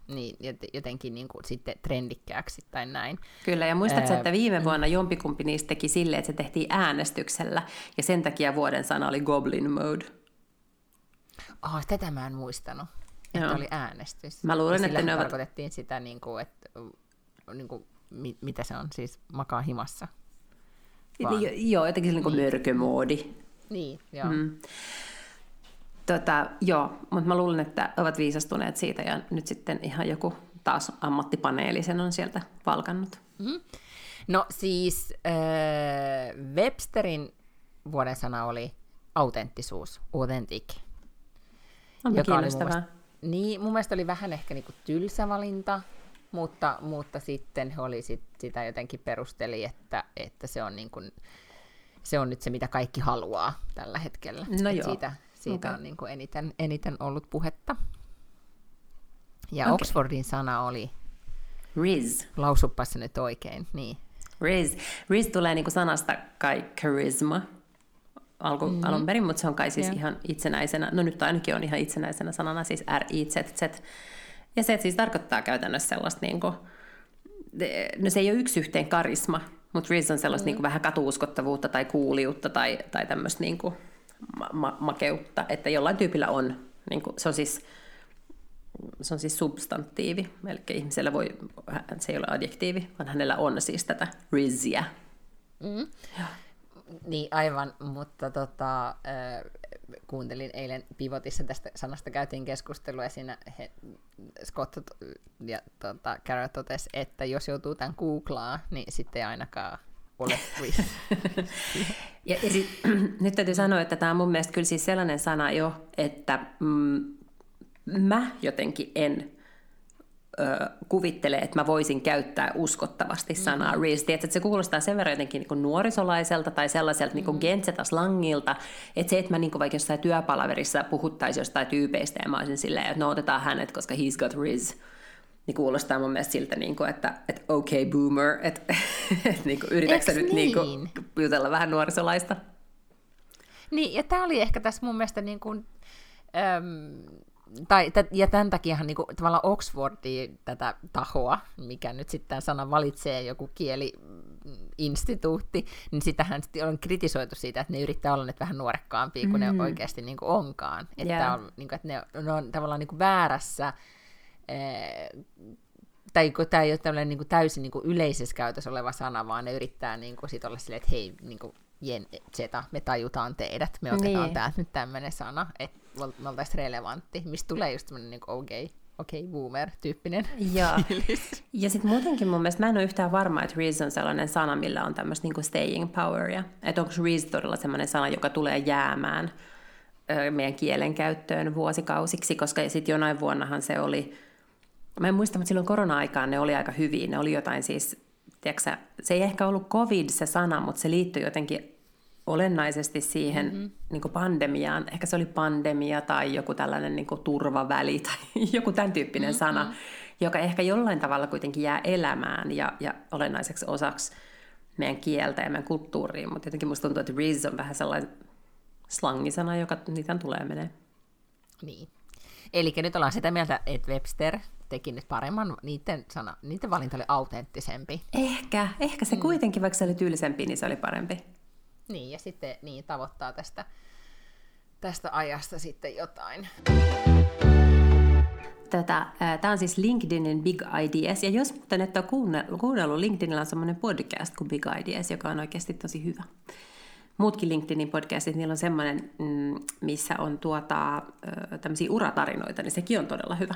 Niin, jot- jotenkin niin kuin, sitten trendikkääksi tai näin. Kyllä, ja muistatko, Ää, että viime vuonna jompikumpi niistä teki silleen, että se tehtiin äänestyksellä, ja sen takia vuoden sana oli Goblin Mode. Oh, tätä mä en muistanut, että Joo. oli äänestys. Mä luulen, että ne ovat- tarkoitettiin sitä, niin kuin, että niin kuin, mi- mitä se on, siis makaa himassa. Vaan. Niin, joo, jotenkin se niin kuin mörkömoodi. Niin, joo. Mm. Tota, joo, mutta mä luulen, että ovat viisastuneet siitä ja nyt sitten ihan joku taas ammattipaneeli sen on sieltä valkannut. No siis äh, Websterin vuoden sana oli autenttisuus, authentic. Onpa joka oli mun niin, mun mielestä oli vähän ehkä niinku tylsä valinta, mutta, mutta sitten he oli sit, sitä jotenkin perusteli, että, että se, on niinku, se on nyt se, mitä kaikki haluaa tällä hetkellä. No Et joo. Siitä, siitä Okei. on niinku eniten, eniten ollut puhetta. Ja Okei. Oxfordin sana oli, Riz. lausuppa se nyt oikein, niin. Riz. Riz tulee niinku sanasta kai charisma alku, mm-hmm. alun perin, mutta se on kai siis Joo. ihan itsenäisenä, no nyt ainakin on ihan itsenäisenä sanana, siis r i z Ja se siis tarkoittaa käytännössä sellaista niinku, de- no se ei ole yksi yhteen karisma, mutta Riz on sellaista mm. niinku vähän katuuskottavuutta tai kuuliutta tai, tai tämmöistä niinku ma- ma- makeutta, että jollain tyypillä on, niinku, se on siis se on siis substantiivi, eli ihmisellä voi, se ei ole adjektiivi, vaan hänellä on siis tätä rizziä. Niin aivan, mutta tota, kuuntelin eilen Pivotissa tästä sanasta käytiin keskustelua ja siinä he, Scott ja tota, Cara totesi, että jos joutuu tämän googlaa, niin sitten ei ainakaan ole. Ja, ja sit, nyt täytyy sanoa, että tämä on mun mielestä kyllä siis sellainen sana jo, että mm, mä jotenkin en ö, kuvittele, että mä voisin käyttää uskottavasti sanaa mm-hmm. Tiedätkö, että se kuulostaa sen verran jotenkin niin nuorisolaiselta tai sellaiselta niin kuin gentsetä-slangilta, että se, että mä niin vaikka jossain työpalaverissa puhuttaisiin jostain tyypeistä ja mä olisin silleen, että no otetaan hänet, koska he's got riz. Niin kuulostaa mun mielestä siltä, niin kuin, että, että okay boomer, että, että niin kuin, yritätkö sä Eiks nyt niin kuin, niin? jutella vähän nuorisolaista? Niin, ja tämä oli ehkä tässä mun mielestä niin kuin, äm, tai, t- ja tämän takiahan niin kuin, tavallaan Oxfordi tätä tahoa, mikä nyt sitten tämän sanan valitsee joku kieliinstituutti, niin sitähän sitten on kritisoitu siitä, että ne yrittää olla nyt vähän nuorekkaampia kuin mm. ne oikeasti niin kuin onkaan. Että, Joo. on, niin kuin, että ne, ne on tavallaan niin kuin väärässä, eh, tai kun tämä ei ole niin kuin täysin niin kuin yleisessä käytössä oleva sana, vaan ne yrittää niin kuin sit olla silleen, että hei, niin kuin, Jen, Zeta, me tajutaan teidät, me otetaan Niin. täältä nyt tämmöinen sana, että me oltaisiin relevantti, mistä tulee just tämmöinen niin okei, okay, okei, okay, boomer-tyyppinen Joo. fiilis. Ja sitten muutenkin mun mielestä mä en ole yhtään varma, että Reese on sellainen sana, millä on tämmöistä niinku staying poweria. Että onko Reese todella sellainen sana, joka tulee jäämään ö, meidän kielen käyttöön vuosikausiksi, koska sitten jonain vuonnahan se oli, mä en muista, mutta silloin korona-aikaan ne oli aika hyviä. Ne oli jotain siis, tiedätkö, se ei ehkä ollut covid se sana, mutta se liittyi jotenkin olennaisesti siihen mm-hmm. niin pandemiaan. Ehkä se oli pandemia tai joku tällainen niin turvaväli tai joku tämän tyyppinen mm-hmm. sana, joka ehkä jollain tavalla kuitenkin jää elämään ja, ja olennaiseksi osaksi meidän kieltä ja meidän kulttuuriin. Mutta jotenkin musta tuntuu, että Riz on vähän sellainen slangisana, joka niitä tulee menee. Niin. Eli nyt ollaan sitä mieltä, että Webster teki nyt paremman, niiden, sana, niiden valinta oli autenttisempi. Ehkä, ehkä se mm. kuitenkin, vaikka se oli tyylisempi, niin se oli parempi. Niin, ja sitten niin, tavoittaa tästä, tästä ajasta sitten jotain. Tämä on siis LinkedInin Big Ideas, ja jos muuten et ole kuunnellut, kuunnellut, LinkedInillä on semmoinen podcast kuin Big Ideas, joka on oikeasti tosi hyvä. Muutkin LinkedInin podcastit, niillä on semmoinen, mm, missä on tuota, tämmöisiä uratarinoita, niin sekin on todella hyvä.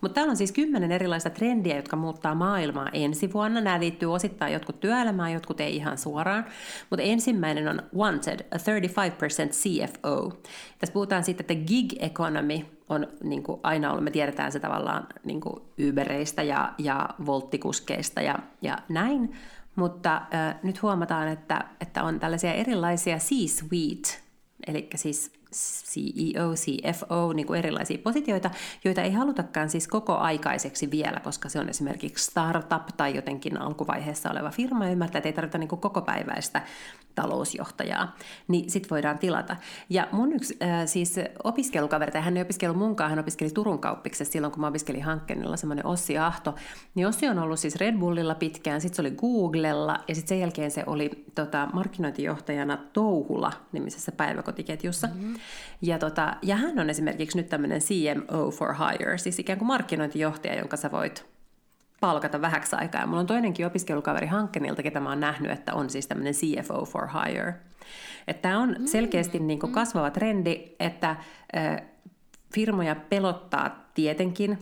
Mutta täällä on siis kymmenen erilaista trendiä, jotka muuttaa maailmaa ensi vuonna. Nämä liittyy osittain jotkut työelämään, jotkut ei ihan suoraan. Mutta ensimmäinen on Wanted, a 35% CFO. Tässä puhutaan sitten, että gig economy on niin kuin aina ollut, me tiedetään se tavallaan niin kuin Ubereista ja, ja volttikuskeista ja, ja näin. Mutta äh, nyt huomataan, että, että on tällaisia erilaisia C-suite, eli siis CEO, CFO, niin kuin erilaisia positioita, joita ei halutakaan siis koko aikaiseksi vielä, koska se on esimerkiksi startup tai jotenkin alkuvaiheessa oleva firma ymmärtää, että ei tarvita niin kuin kokopäiväistä talousjohtajaa, niin sit voidaan tilata. Ja mun yksi äh, siis opiskelukaveri, tai hän ei opiskellut munkaan, hän opiskeli Turun kauppiksessa silloin, kun mä opiskelin hankkeenilla, semmoinen Ossi Ahto. Niin Ossi on ollut siis Red Bullilla pitkään, sitten se oli Googlella, ja sitten sen jälkeen se oli tota, markkinointijohtajana Touhula nimisessä päiväkotiketjussa. Mm-hmm. Ja, tota, ja hän on esimerkiksi nyt tämmöinen CMO for Hire, siis ikään kuin markkinointijohtaja, jonka sä voit palkata vähäksi aikaa. Ja mulla on toinenkin opiskelukaveri Hankkenilta, ketä mä oon nähnyt, että on siis tämmöinen CFO for hire. Että tämä on mm. selkeästi niin kuin kasvava trendi, että firmoja pelottaa tietenkin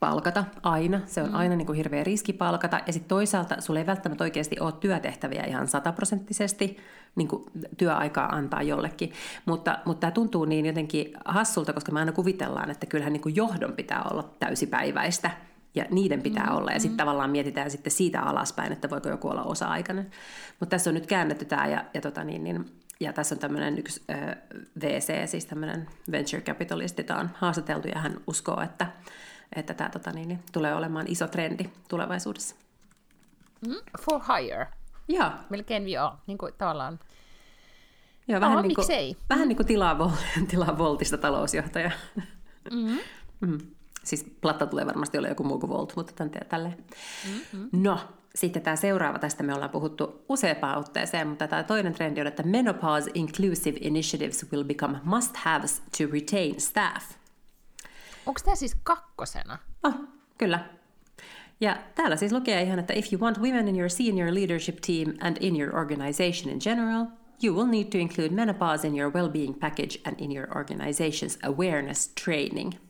palkata aina. Se on mm. aina niin kuin hirveä riski palkata. Ja sitten toisaalta sulla ei välttämättä oikeasti ole työtehtäviä ihan sataprosenttisesti niin kuin työaikaa antaa jollekin. Mutta, mutta tämä tuntuu niin jotenkin hassulta, koska me aina kuvitellaan, että kyllähän niin kuin johdon pitää olla täysipäiväistä – ja niiden pitää mm-hmm. olla. Ja sitten tavallaan mietitään sitten siitä alaspäin, että voiko joku olla osa-aikainen. Mutta tässä on nyt käännetty tämä ja, ja, tota niin, niin, ja tässä on tämmöinen yksi ö, VC, siis tämmöinen venture capitalist, jota on haastateltu ja hän uskoo, että, että tämä tota niin, niin, tulee olemaan iso trendi tulevaisuudessa. Mm, for hire. Joo. Melkein joo, niin kuin tavallaan. Joo, vähän, niin kuin, vähän niin kuin tilaa, tilaa voltista talousjohtaja. Mm-hmm. mm siis platta tulee varmasti olla joku muu kuin Volt, mutta tämän tälleen. Mm-hmm. No, sitten tämä seuraava, tästä me ollaan puhuttu useampaan otteeseen, mutta tämä toinen trendi on, että menopause inclusive initiatives will become must-haves to retain staff. Onko tämä siis kakkosena? Oh, kyllä. Ja täällä siis lukee ihan, että if you want women in your senior leadership team and in your organization in general, you will need to include menopause in your well-being package and in your organization's awareness training –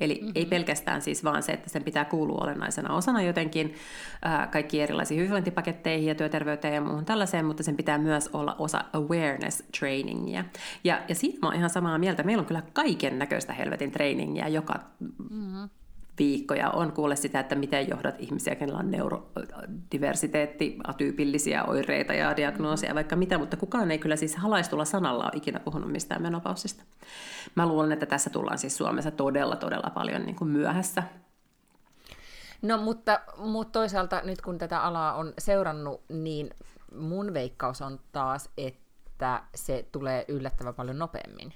Eli mm-hmm. ei pelkästään siis vaan se, että sen pitää kuulua olennaisena osana jotenkin ää, kaikki erilaisiin hyvinvointipaketteihin ja työterveyteen ja muuhun tällaiseen, mutta sen pitää myös olla osa awareness trainingia. Ja, ja siinä mä oon ihan samaa mieltä. Meillä on kyllä kaiken näköistä helvetin trainingia joka mm-hmm viikkoja on kuulle sitä, että miten johdat ihmisiä, kenellä on neurodiversiteetti, atyypillisiä oireita ja diagnoosia, vaikka mitä, mutta kukaan ei kyllä siis halaistulla sanalla ole ikinä puhunut mistään menopausista. Mä luulen, että tässä tullaan siis Suomessa todella, todella paljon niin kuin myöhässä. No mutta, mutta toisaalta nyt kun tätä alaa on seurannut, niin mun veikkaus on taas, että se tulee yllättävän paljon nopeammin.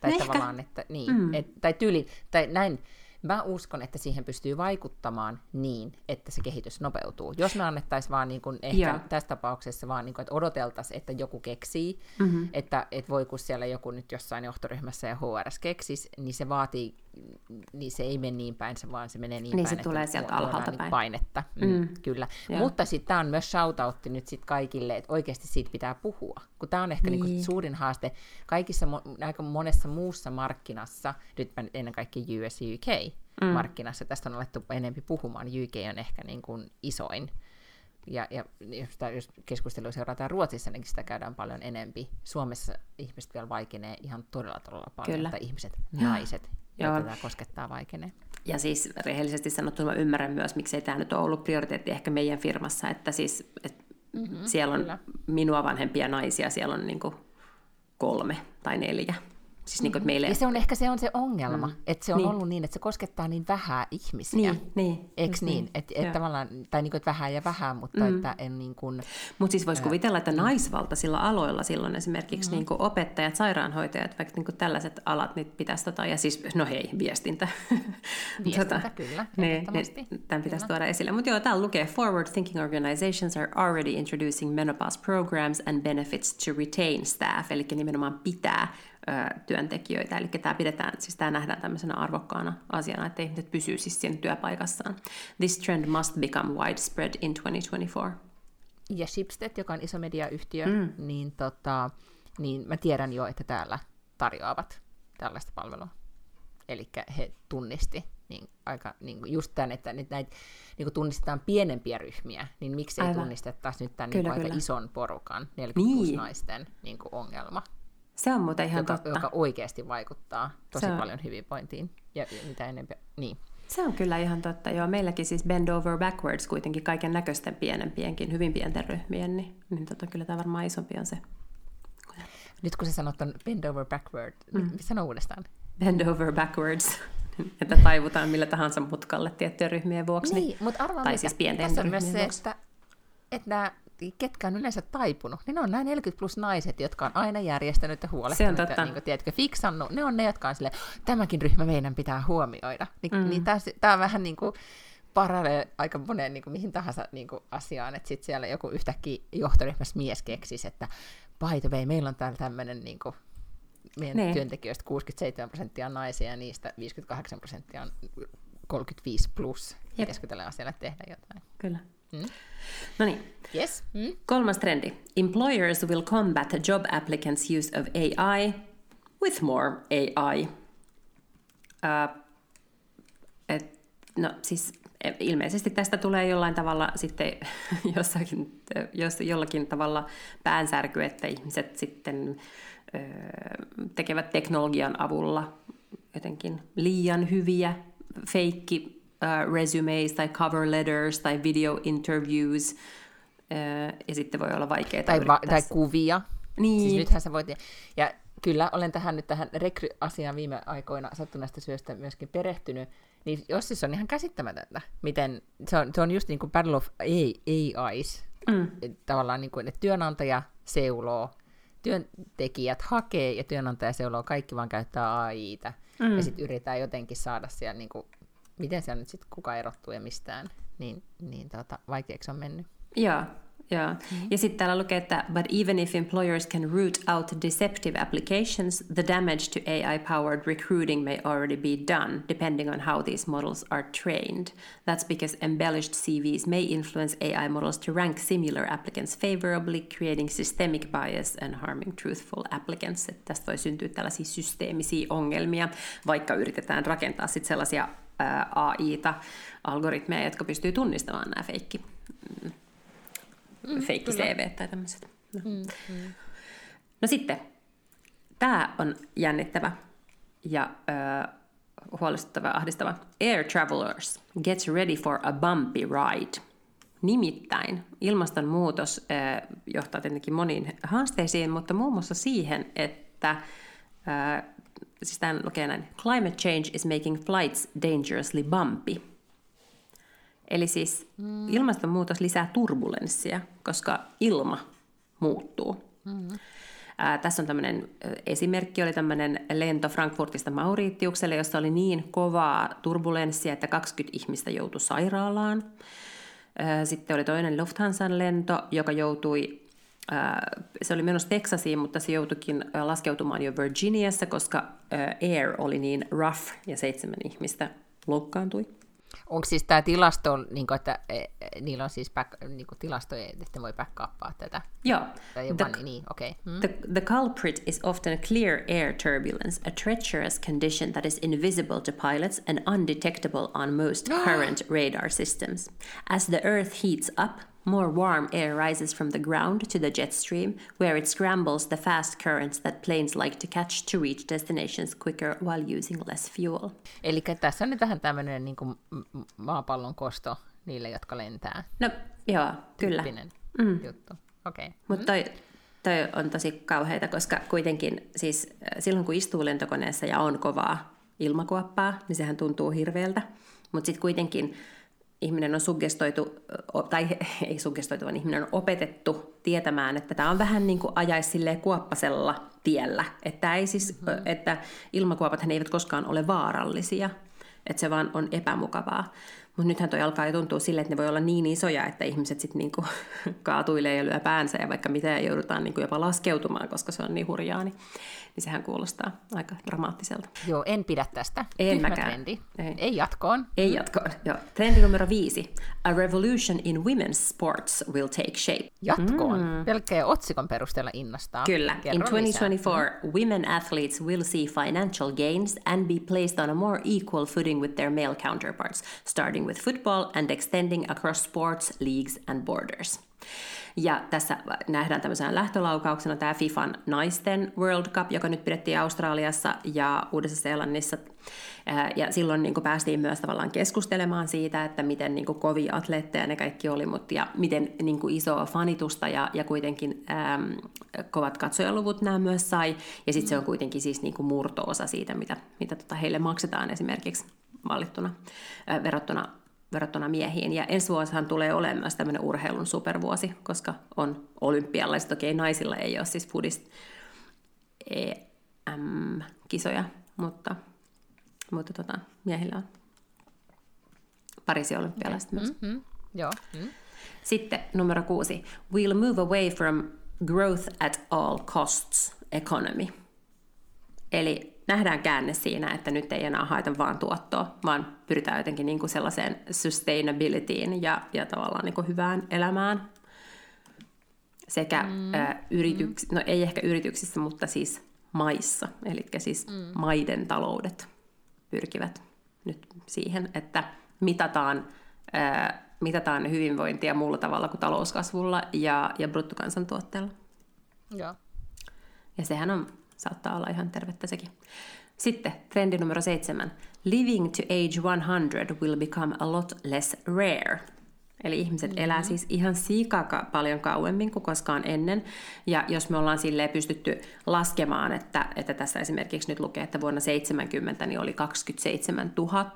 Tai no tavallaan, ehkä. että niin, mm. et, tai tyyli, tai näin, Mä uskon, että siihen pystyy vaikuttamaan niin, että se kehitys nopeutuu. Jos me annettaisiin vaan niin kuin ehkä Joo. tässä tapauksessa vaan, niin kuin, että odoteltaisiin, että joku keksii, mm-hmm. että, että voi kun siellä joku nyt jossain johtoryhmässä ja HRS keksisi, niin se vaatii, niin se ei mene niin päin, se vaan se menee niin, niin päin, se tulee sieltä alhaalta niin päin. painetta. Mm, mm. Kyllä. Joo. Mutta sitten tämä on myös shoutoutti nyt sit kaikille, että oikeasti siitä pitää puhua. Kun tämä on ehkä niin. Niin suurin haaste kaikissa, aika monessa muussa markkinassa, nyt ennen kaikkea US ja UK, mm. markkinassa. Tästä on alettu enempi puhumaan. UK on ehkä niin kuin isoin. Ja, ja jos, jos keskustelua seurataan Ruotsissa, niin sitä käydään paljon enempi. Suomessa ihmiset vielä vaikenee ihan todella todella paljon, Kyllä. että ihmiset, naiset, joita tämä koskettaa vaikenee. Ja siis rehellisesti sanottuna mä ymmärrän myös, miksei tämä nyt ole ollut prioriteetti ehkä meidän firmassa, että siis et mm-hmm, siellä on kyllä. minua vanhempia naisia, siellä on niin kolme tai neljä. Siis niin kuin, meille... Ja se on ehkä se on se ongelma, mm. että se on niin. ollut niin, että se koskettaa niin vähän ihmisiä. Niin, niin. Eikö niin? niin? Et, et tavallaan, tai niin kuin, että vähän ja vähän, mutta mm. että en niin kuin... Mutta siis voisi kuvitella, että naisvaltaisilla aloilla silloin esimerkiksi mm. niin kuin opettajat, sairaanhoitajat, vaikka niin kuin tällaiset alat, niin pitäisi, tota, ja siis, no hei, viestintä. Viestintä, tota, kyllä, niin, niin, tämän pitäisi tuoda esille. Mutta joo, täällä lukee, forward thinking organizations are already introducing menopause programs and benefits to retain staff, eli nimenomaan pitää työntekijöitä. Eli tämä pidetään, siis tämä nähdään tämmöisenä arvokkaana asiana, että ihmiset pysyy siis siinä työpaikassaan. This trend must become widespread in 2024. Ja Shipstead, joka on iso mediayhtiö, mm. niin, tota, niin mä tiedän jo, että täällä tarjoavat tällaista palvelua. Eli he tunnisti niin aika niin just tämän, että nyt näitä niin tunnistetaan pienempiä ryhmiä, niin miksi ei tunnistettaisi nyt tämän kyllä, niin aika ison porukan, 46 niin. naisten niin ongelma. Se on muuten ihan joka, totta. Joka oikeasti vaikuttaa tosi on... paljon hyvinvointiin ja mitä enemmän. Niin. Se on kyllä ihan totta. Joo, meilläkin siis bend over backwards kuitenkin kaiken näköisten pienempienkin, hyvin pienten ryhmien, niin, niin tota, kyllä tämä varmaan isompi on se. Nyt kun sä sanot on bend over backward, mm. niin sano uudestaan. Bend over backwards. että taivutaan millä tahansa mutkalle tiettyjen ryhmien vuoksi. Niin, mutta arvaa Tai mikä. siis pienten ryhmien myös se, vuoksi. Että, että nämä ketkä on yleensä taipunut, niin ne on nämä 40 plus naiset, jotka on aina järjestänyt ja huolehtinut. Ja, niin kuin, tiedätkö, fiksannut. Ne on ne, jotka on silleen, tämäkin ryhmä meidän pitää huomioida. Ni, mm. Niin tämä on vähän niin kuin paralleeli aika moneen niin kuin mihin tahansa niin kuin asiaan, että sitten siellä joku yhtäkkiä johtoryhmässä mies keksisi, että by the way, meillä on täällä tämmöinen niin kuin, meidän ne. työntekijöistä 67 prosenttia on naisia ja niistä 58 prosenttia on 35 plus. Pitäisikö tällä asialla tehdä jotain? Kyllä. Mm. No niin. Yes. Mm. Kolmas trendi. Employers will combat job applicants' use of AI with more AI. Uh, et, no siis ilmeisesti tästä tulee jollain tavalla sitten jossakin, jos jollakin tavalla päänsärky, että ihmiset sitten ö, tekevät teknologian avulla jotenkin liian hyviä feikki resumes tai cover letters tai video interviews, uh, ja sitten voi olla vaikeaa tai, va- tai kuvia. Niin. Siis nythän sä voit... Ja kyllä olen tähän nyt tähän rekry-asiaan viime aikoina sattuneesta syöstä myöskin perehtynyt, niin jos siis on ihan käsittämätöntä, miten se on, se on just niin kuin Battle of AIs, mm. tavallaan niin kuin, että työnantaja seuloo, työntekijät hakee ja työnantaja seuloo, kaikki vaan käyttää AIta, mm. ja sitten yritetään jotenkin saada siellä niin kuin miten siellä nyt sitten kuka erottuu ja mistään, niin, niin tota, vaikeaksi on mennyt. Joo, Joo. Mm-hmm. Ja sitten täällä lukee, että but even if employers can root out deceptive applications, the damage to AI-powered recruiting may already be done, depending on how these models are trained. That's because embellished CVs may influence AI models to rank similar applicants favorably, creating systemic bias and harming truthful applicants. Että tästä voi syntyä tällaisia systeemisiä ongelmia, vaikka yritetään rakentaa sitten sellaisia AI-ta, algoritmeja, jotka pystyy tunnistamaan nämä feikki, mm, feikki CV tai tämmöiset. No. Mm, mm. no sitten, tämä on jännittävä ja ö, huolestuttava ja ahdistava. Air travelers, get ready for a bumpy ride. Nimittäin ilmastonmuutos ö, johtaa tietenkin moniin haasteisiin, mutta muun muassa siihen, että ö, siis tämän lukee näin, climate change is making flights dangerously bumpy. Eli siis mm. ilmastonmuutos lisää turbulenssia, koska ilma muuttuu. Mm. Ää, tässä on tämmöinen esimerkki, oli tämmöinen lento Frankfurtista Mauritiukselle, jossa oli niin kovaa turbulenssia, että 20 ihmistä joutui sairaalaan. Sitten oli toinen Lufthansan lento, joka joutui se oli menossa Texasiin, mutta se joutuikin laskeutumaan jo Virginiassa, koska Air oli niin rough ja seitsemän ihmistä loukkaantui. Onko siis tämä tilasto, niin kuin, että e, e, niillä on siis back, niin kuin tilastoja, että voi backuppaa tätä? Joo. the, niin, okay. hmm. the, the culprit is often clear air turbulence, a treacherous condition that is invisible to pilots and undetectable on most current radar systems. As the Earth heats up, More warm air rises from the ground to the jet stream, where it scrambles the fast currents that planes like to catch to reach destinations quicker while using less fuel. Eli tässä on nyt vähän tämmöinen niin kuin maapallon kosto niille, jotka lentää. No joo, kyllä. Mm. juttu. Okay. Mutta toi, toi on tosi kauheita, koska kuitenkin siis äh, silloin kun istuu lentokoneessa ja on kovaa ilmakuoppaa, niin sehän tuntuu hirveältä. Mutta sitten kuitenkin ihminen on suggestoitu, tai ei suggestoitu, vaan ihminen on opetettu tietämään, että tämä on vähän niin kuin ajaisi kuoppasella tiellä. Että, ei siis, mm-hmm. että ilmakuopat eivät koskaan ole vaarallisia, että se vaan on epämukavaa. Mutta nythän toi alkaa jo tuntua sille, että ne voi olla niin isoja, että ihmiset sitten niinku kaatuilee ja lyö päänsä ja vaikka mitä ja joudutaan niinku jopa laskeutumaan, koska se on niin hurjaa, niin, niin sehän kuulostaa aika dramaattiselta. Joo, en pidä tästä. En mäkään. Trendi. Ei. Ei jatkoon. Ei jatkoon, joo. Trendi numero viisi. A revolution in women's sports will take shape. Jatkoon. Mm. Pelkkää otsikon perusteella innostaa. Kyllä. Kerro in 2024, lisää. women athletes will see financial gains and be placed on a more equal footing with their male counterparts, starting with football and extending across sports, leagues and borders. Ja tässä nähdään tämmöisenä lähtölaukauksena tämä FIFAn naisten World Cup, joka nyt pidettiin Australiassa ja Uudessa-Seelannissa. Ja silloin niin kuin päästiin myös tavallaan keskustelemaan siitä, että miten niin kuin kovia atleetteja ne kaikki oli, mutta ja miten niin kuin isoa fanitusta ja, ja kuitenkin äm, kovat katsojaluvut nämä myös sai. Ja sitten se on kuitenkin siis niin kuin murto-osa siitä, mitä, mitä tota heille maksetaan esimerkiksi valittuna, äh, verrattuna verrattuna miehiin. Ja ensi vuosihan tulee olemaan myös tämmöinen urheilun supervuosi, koska on olympialaiset. Okei, naisilla ei ole siis foodist EM-kisoja, mutta, mutta tota, miehillä on Pariisin olympialaiset okay. myös. Mm-hmm. Joo. Mm. Sitten numero kuusi. We'll move away from growth at all costs economy. Eli nähdään käänne siinä, että nyt ei enää haeta vaan tuottoa, vaan pyritään jotenkin niin kuin sellaiseen sustainabilityin ja, ja tavallaan niin kuin hyvään elämään. Sekä mm. ä, yrityks, no ei ehkä yrityksissä, mutta siis maissa, eli siis mm. maiden taloudet pyrkivät nyt siihen, että mitataan, ä, mitataan hyvinvointia muulla tavalla kuin talouskasvulla ja, ja bruttokansantuotteella. Joo. Ja sehän on, saattaa olla ihan tervettä sekin. Sitten trendi numero seitsemän. Living to age 100 will become a lot less rare. Eli ihmiset mm-hmm. elää siis ihan siika paljon kauemmin kuin koskaan ennen. Ja jos me ollaan silleen pystytty laskemaan, että, että tässä esimerkiksi nyt lukee, että vuonna 70 niin oli 27 000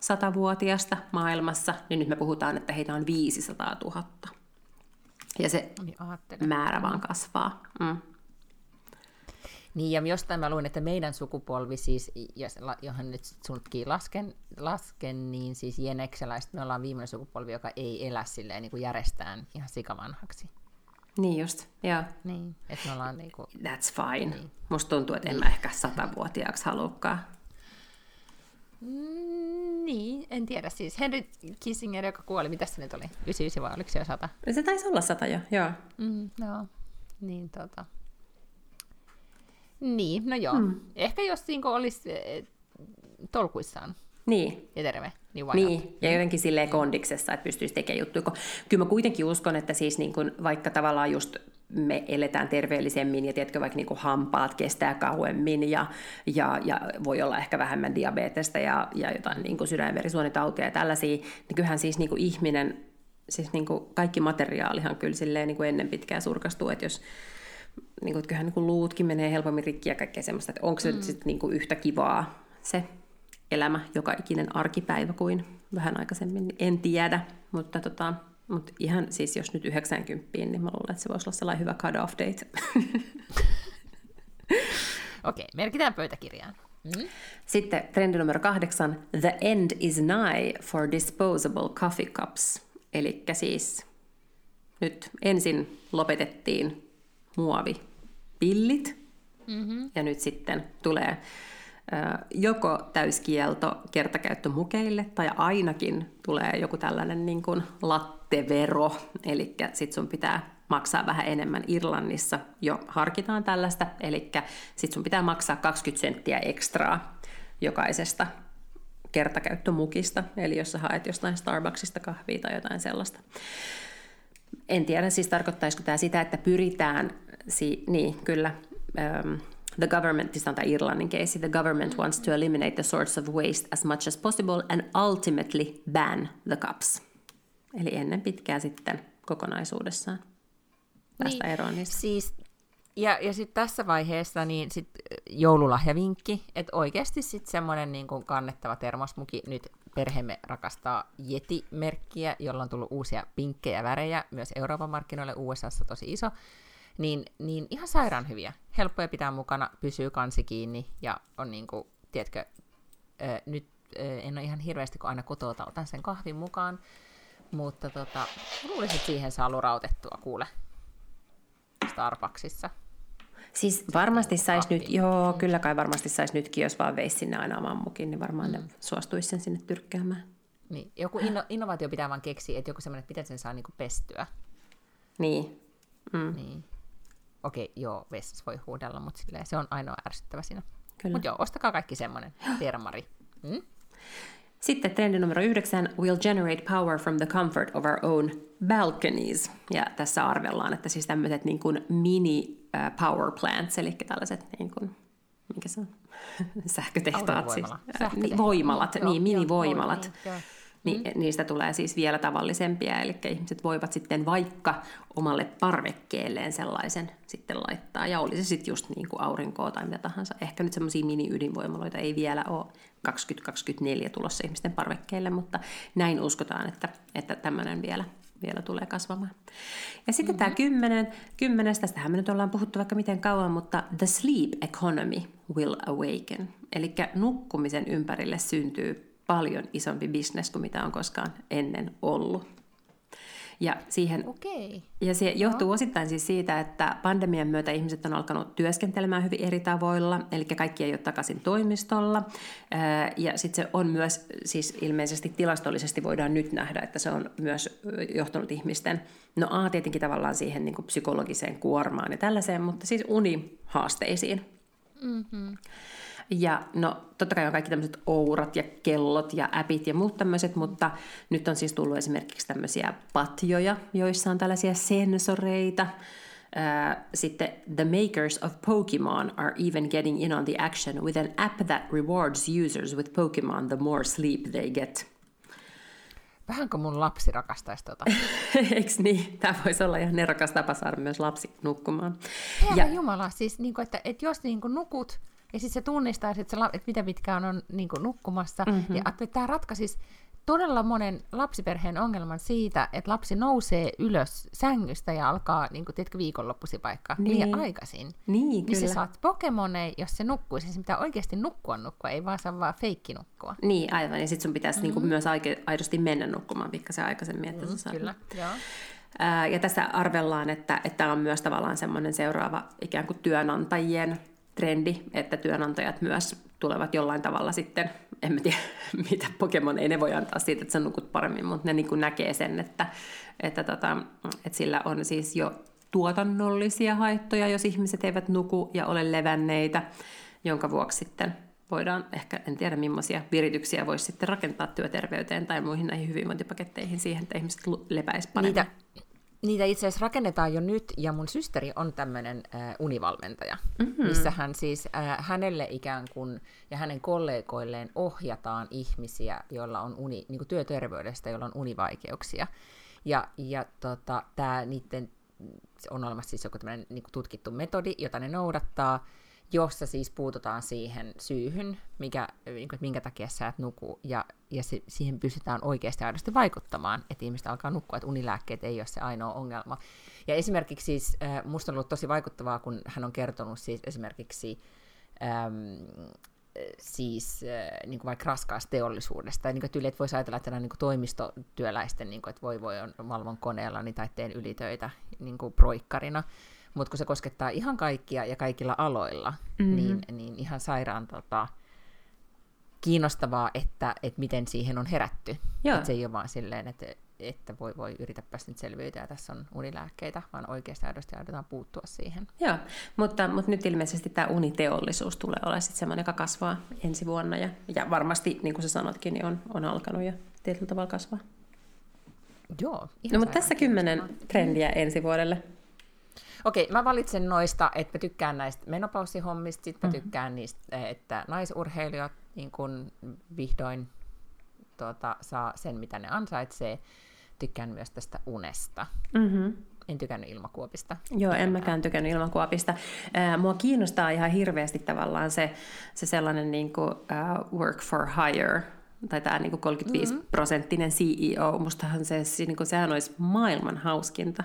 satavuotiasta maailmassa, niin nyt me puhutaan, että heitä on 500 000. Ja se Niin määrä vaan kasvaa. Mm. Niin, ja jostain mä luin, että meidän sukupolvi siis, johon nyt sunkin lasken, lasken, niin siis jenekseläiset, me ollaan viimeinen sukupolvi, joka ei elä silleen niin kuin järjestään ihan sikavanhaksi. Niin just, joo. Niin, että me ollaan niin kuin... That's fine. Niin. Musta tuntuu, että en niin. mä ehkä satavuotiaaksi halukkaan. Mm, niin, en tiedä siis. Henry Kissinger, joka kuoli, mitä se nyt oli? 99 vai oliko se jo 100? Se taisi olla 100 jo, joo. Mm, joo, niin tota... Niin, no joo. Hmm. Ehkä jos niin olisi eh, tolkuissaan niin. ja terve, niin Niin, ja jotenkin silleen kondiksessa, että pystyisi tekemään juttuja. Kyllä mä kuitenkin uskon, että siis niin kuin, vaikka tavallaan just me eletään terveellisemmin ja tiedätkö, vaikka niin hampaat kestää kauemmin ja, ja, ja voi olla ehkä vähemmän diabetesta ja, ja jotain niin sydän- ja verisuonitautia ja tällaisia, niin kyllähän siis niin ihminen, siis niin kaikki materiaalihan kyllä silleen niin ennen pitkään surkastuu, että jos niin kuin, kyllähän niin kuin luutkin menee helpommin rikki ja kaikkea semmoista, että onko se mm. sitten niin yhtä kivaa se elämä, joka ikinen arkipäivä kuin vähän aikaisemmin, en tiedä, mutta tota, mutta ihan siis jos nyt 90, niin mä luulen, että se voisi olla sellainen hyvä cut-off date. Okei, okay, merkitään pöytäkirjaan. Mm. Sitten trendi numero kahdeksan. The end is nigh for disposable coffee cups. Eli siis nyt ensin lopetettiin muovipillit, mm-hmm. ja nyt sitten tulee joko täyskielto kertakäyttömukeille tai ainakin tulee joku tällainen niin kuin lattevero, eli sit sun pitää maksaa vähän enemmän. Irlannissa, jo harkitaan tällaista, eli sit sun pitää maksaa 20 senttiä ekstraa jokaisesta kertakäyttömukista, eli jos sä haet jostain Starbucksista kahvia tai jotain sellaista. En tiedä, siis tarkoittaisiko tämä sitä, että pyritään, si- niin kyllä, The government, this on Irlannin case, the government wants to eliminate the source of waste as much as possible and ultimately ban the cups. Eli ennen pitkää sitten kokonaisuudessaan päästä niin, eroon niistä. Siis, ja, ja sitten tässä vaiheessa niin sit joululahjavinkki, että oikeasti sitten semmoinen niin kannettava termosmuki, nyt perheemme rakastaa Yeti-merkkiä, jolla on tullut uusia pinkkejä värejä, myös Euroopan markkinoille USAssa tosi iso, niin, niin ihan sairaan hyviä. Helppoja pitää mukana, pysyy kansi kiinni ja on niin kuin, tiedätkö, ö, nyt ö, en ole ihan hirveästi, kun aina kotota otan sen kahvin mukaan, mutta tota, luulisin, että siihen saa lurautettua, kuule, Starbucksissa. Siis varmasti saisi nyt, joo, kyllä kai varmasti saisi nytkin, jos vaan veisi sinne aina oman mukin, niin varmaan mm. ne suostuisi sen sinne tyrkkäämään. Niin, joku inno, innovaatio pitää vaan keksiä, että joku semmoinen, että miten sen saa niinku pestyä. Niin. Mm. niin okei, joo, vessassa voi huudella, mutta silleen, se on ainoa ärsyttävä siinä. Mutta joo, ostakaa kaikki semmoinen termari. Mm? Sitten trendi numero yhdeksän, we'll generate power from the comfort of our own balconies. Ja tässä arvellaan, että siis tämmöiset niin kuin mini power plants, eli tällaiset niin kuin, mikä se on, sähkötehtaat siis. Sähkötehtaat. Niin, voimalat, joo, niin, minivoimalat. Joo, niin, niin mm. niistä tulee siis vielä tavallisempia, eli ihmiset voivat sitten vaikka omalle parvekkeelleen sellaisen sitten laittaa, ja oli se sitten just niin kuin aurinkoa tai mitä tahansa. Ehkä nyt semmoisia mini-ydinvoimaloita ei vielä ole 2024 tulossa ihmisten parvekkeelle, mutta näin uskotaan, että, että tämmöinen vielä vielä tulee kasvamaan. Ja sitten mm-hmm. tämä kymmenen, kymmenes, tästähän me nyt ollaan puhuttu vaikka miten kauan, mutta the sleep economy will awaken. Eli nukkumisen ympärille syntyy paljon isompi bisnes kuin mitä on koskaan ennen ollut. Ja, siihen, okay. ja se johtuu no. osittain siis siitä, että pandemian myötä ihmiset on alkanut työskentelemään hyvin eri tavoilla, eli kaikki ei ole takaisin toimistolla. Ja sitten se on myös, siis ilmeisesti tilastollisesti voidaan nyt nähdä, että se on myös johtanut ihmisten, no A tietenkin tavallaan siihen niin kuin psykologiseen kuormaan ja tällaiseen, mutta siis unihaasteisiin. Mm-hmm. Ja no totta kai on kaikki tämmöiset ourat ja kellot ja appit ja muut tämmöiset, mutta nyt on siis tullut esimerkiksi tämmöisiä patjoja, joissa on tällaisia sensoreita. Sitten the makers of Pokemon are even getting in on the action with an app that rewards users with Pokemon the more sleep they get. Vähän kuin mun lapsi rakastaisi tota. Eikö niin? Tämä voisi olla ihan nerokas tapa saada myös lapsi nukkumaan. Herra ja Jumala, siis niin kuin, että, että jos niin kuin nukut ja sitten se tunnistaa, että, se, että mitä pitkään on niin kuin, nukkumassa. Mm-hmm. Ja että tämä ratkaisisi todella monen lapsiperheen ongelman siitä, että lapsi nousee ylös sängystä ja alkaa, niin kuin, tiedätkö, viikonloppusipaikka niin. liian aikaisin. Niin, niin kyllä. Niin sä saat Pokemoneja, jos se nukkuisi. Se pitää oikeasti nukkua nukkua, ei vaan saa vaan feikki nukkua. Niin, aivan. Ja sitten sun pitäisi mm-hmm. niin kuin, myös aidosti mennä nukkumaan pikkasen aikaisemmin, että mm, Kyllä, joo. Ja tässä arvellaan, että tämä on myös tavallaan semmoinen seuraava ikään kuin työnantajien trendi, että työnantajat myös tulevat jollain tavalla sitten, en mä tiedä mitä Pokemon ei ne voi antaa siitä, että sä nukut paremmin, mutta ne niin näkee sen, että, että, tota, että sillä on siis jo tuotannollisia haittoja, jos ihmiset eivät nuku ja ole levänneitä, jonka vuoksi sitten voidaan ehkä, en tiedä millaisia virityksiä voisi sitten rakentaa työterveyteen tai muihin näihin hyvinvointipaketteihin siihen, että ihmiset lepäisivät paremmin. Niitä, Niitä itse asiassa rakennetaan jo nyt, ja mun systeri on tämmöinen äh, univalmentaja, mm-hmm. missä hän siis äh, hänelle ikään kuin ja hänen kollegoilleen ohjataan ihmisiä, joilla on uni, niin kuin työterveydestä, joilla on univaikeuksia. Ja, ja tota, tämä niiden, on olemassa siis joku tämmöinen niin tutkittu metodi, jota ne noudattaa, jossa siis puututaan siihen syyhyn, mikä, niin kuin, että minkä takia sä et nuku, ja, ja se, siihen pystytään oikeasti aidosti vaikuttamaan, että ihmistä alkaa nukkua, että unilääkkeet ei ole se ainoa ongelma. Ja esimerkiksi siis, äh, musta on ollut tosi vaikuttavaa, kun hän on kertonut siis esimerkiksi äm, siis äh, niin kuin vaikka raskaasta teollisuudesta, niin kuin tyyli, että voisi ajatella, että niin kuin toimistotyöläisten, niin kuin, että voi voi on valvon koneella niin, tai teen ylitöitä niin kuin proikkarina, mutta kun se koskettaa ihan kaikkia ja kaikilla aloilla, mm-hmm. niin, niin ihan sairaan tota, kiinnostavaa, että, että miten siihen on herätty. Että se ei ole vaan silleen, että, että voi, voi yritäpäs nyt selviytyä ja tässä on unilääkkeitä, vaan oikeasti aidosti aidotaan puuttua siihen. Joo, mutta, mutta nyt ilmeisesti tämä uniteollisuus tulee olemaan sitten semmoinen, joka kasvaa ensi vuonna ja, ja varmasti, niin kuin sä sanotkin, niin on, on alkanut jo tietyllä tavalla kasvaa. Joo. No, mutta tässä kymmenen trendiä ensi vuodelle. Okei, mä valitsen noista, että mä tykkään näistä menopaussihommista, sitten mä mm-hmm. tykkään niistä, että naisurheilijat niin kun vihdoin tuota, saa sen, mitä ne ansaitsee. Tykkään myös tästä unesta. Mm-hmm. En tykännyt ilmakuopista. Joo, en mäkään tykännyt ilmakuopista. mua kiinnostaa ihan hirveästi tavallaan se, se sellainen niin kuin, uh, work for hire tai tämä niin 35-prosenttinen CEO, mustahan se, niin kuin, sehän olisi maailman hauskinta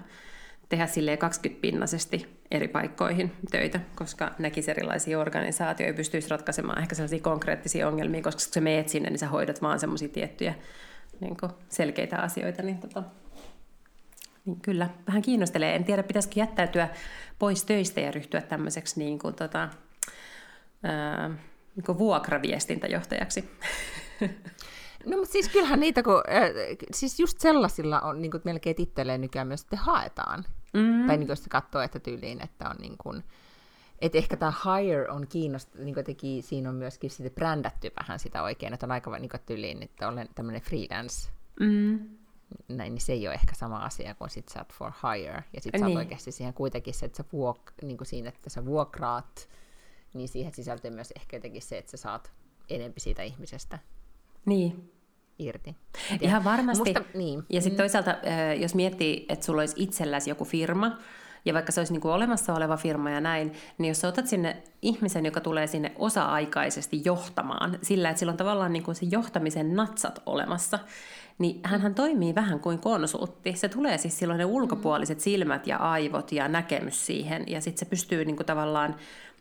tehdä sille 20-pinnaisesti eri paikkoihin töitä, koska näkisi erilaisia organisaatioita ja pystyisi ratkaisemaan ehkä sellaisia konkreettisia ongelmia, koska kun sä meet sinne, niin sä hoidat vaan semmoisia tiettyjä niin selkeitä asioita, niin, tota, niin kyllä, vähän kiinnostelee. En tiedä, pitäisikö jättäytyä pois töistä ja ryhtyä tämmöiseksi niin kuin, tota, ää, niin kuin vuokraviestintäjohtajaksi. No mutta siis kyllähän niitä, kun, äh, siis just sellaisilla on niin kuin, melkein titteleen nykyään myös sitten haetaan. Mm. Tai niin kuin, katsoo, että tyyliin, että on niin kuin, että ehkä tämä hire on kiinnostavaa, niin teki, siinä on myöskin sitten brändätty vähän sitä oikein, että on aika niin kuin, tyyliin, että olen tämmöinen freelance. Mm. Näin, niin se ei ole ehkä sama asia kuin sit sä for hire. Ja niin. sä oikeasti siihen kuitenkin se, että sä vuok, niin kuin siinä, että sä vuokraat, niin siihen sisältyy myös ehkä jotenkin se, että sä saat enempi siitä ihmisestä. Niin, irti. Ihan varmasti. Musta, niin. Ja sitten toisaalta, jos miettii, että sulla olisi itselläsi joku firma, ja vaikka se olisi niin kuin olemassa oleva firma ja näin, niin jos sä otat sinne ihmisen, joka tulee sinne osa-aikaisesti johtamaan, sillä että sillä on tavallaan niin kuin se johtamisen natsat olemassa, niin hän toimii vähän kuin konsultti. Se tulee siis silloin ne ulkopuoliset silmät ja aivot ja näkemys siihen, ja sitten se pystyy niin kuin tavallaan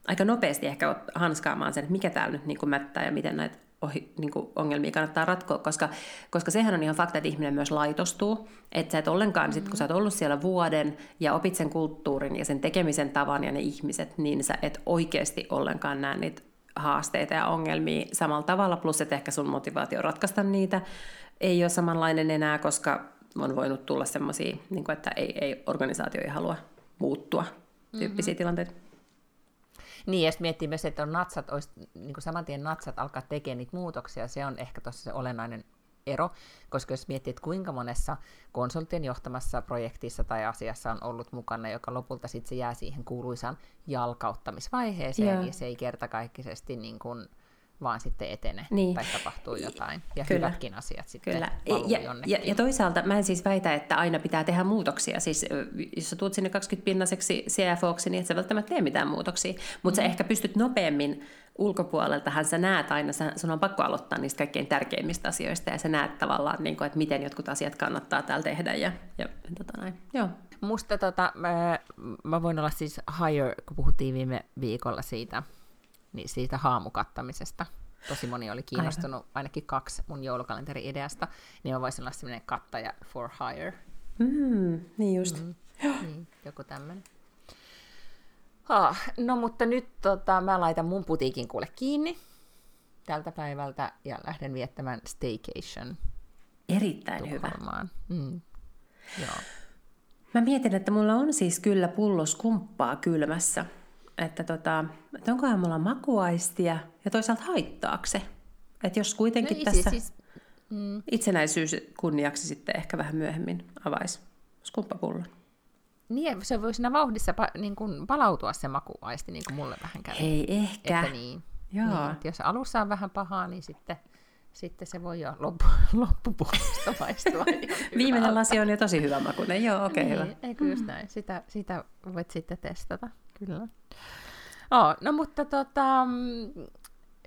aika nopeasti ehkä hanskaamaan sen, että mikä täällä nyt niin kuin mättää ja miten näitä ohi, niin kuin ongelmia kannattaa ratkoa, koska, koska sehän on ihan fakta, että ihminen myös laitostuu. Että sä et ollenkaan, mm-hmm. sit, kun sä oot ollut siellä vuoden ja opit sen kulttuurin ja sen tekemisen tavan ja ne ihmiset, niin sä et oikeasti ollenkaan näe niitä haasteita ja ongelmia samalla tavalla, plus että ehkä sun motivaatio ratkaista niitä ei ole samanlainen enää, koska on voinut tulla semmoisia, niin että ei, ei organisaatio ei halua muuttua tyyppisiä mm-hmm. tilanteita. Niin, ja miettii myös, että on natsat, olisi, niin kuin saman tien natsat alkaa tekemään niitä muutoksia, se on ehkä tuossa se olennainen ero, koska jos miettii, että kuinka monessa konsulttien johtamassa projektissa tai asiassa on ollut mukana, joka lopulta sitten se jää siihen kuuluisaan jalkauttamisvaiheeseen, yeah. ja se ei kertakaikkisesti niin kuin vaan sitten etene niin. tai tapahtuu jotain. Ja Kyllä. hyvätkin asiat sitten Kyllä. ja, ja, ja toisaalta mä en siis väitä, että aina pitää tehdä muutoksia. Siis jos sä tuut sinne 20-pinnaseksi CFOksi, niin et sä välttämättä tee mitään muutoksia. Mutta mm. sä ehkä pystyt nopeammin ulkopuoleltahan sä näet aina, sä, sun on pakko aloittaa niistä kaikkein tärkeimmistä asioista ja sä näet tavallaan, niin kuin, että miten jotkut asiat kannattaa täällä tehdä ja, ja tota näin. Joo. Musta tota, mä, mä voin olla siis higher, kun puhuttiin viime viikolla siitä, niin siitä haamukattamisesta. Tosi moni oli kiinnostunut, Aivan. ainakin kaksi mun joulukalenteri-ideasta, niin mä voisin olla sellainen kattaja for hire. Mm, niin just. Mm, niin, joku tämmöinen. Ah, no mutta nyt tota, mä laitan mun putiikin kuule kiinni tältä päivältä ja lähden viettämään staycation. Erittäin hyvä. Mm. Joo. Mä mietin, että mulla on siis kyllä pullos kumppaa kylmässä että, tota, että onkohan mulla makuaistia ja toisaalta haittaako se. Että jos kuitenkin no, tässä siis, mm. itsenäisyys kunniaksi sitten ehkä vähän myöhemmin avaisi skumppapullon. Niin, se voi siinä vauhdissa pa, niin kuin palautua se makuaisti, niin kuin mulle vähän käy. Ei ehkä. Että niin, Joo. Niin, että jos alussa on vähän pahaa, niin sitten, sitten se voi jo loppu, loppupuolesta maistua. Viimeinen lasi on jo tosi hyvä makuinen. Joo, okei, okay, niin, hyvä. Eikö just näin? Sitä, sitä voit sitten testata, kyllä. Oh, no mutta tota, mm,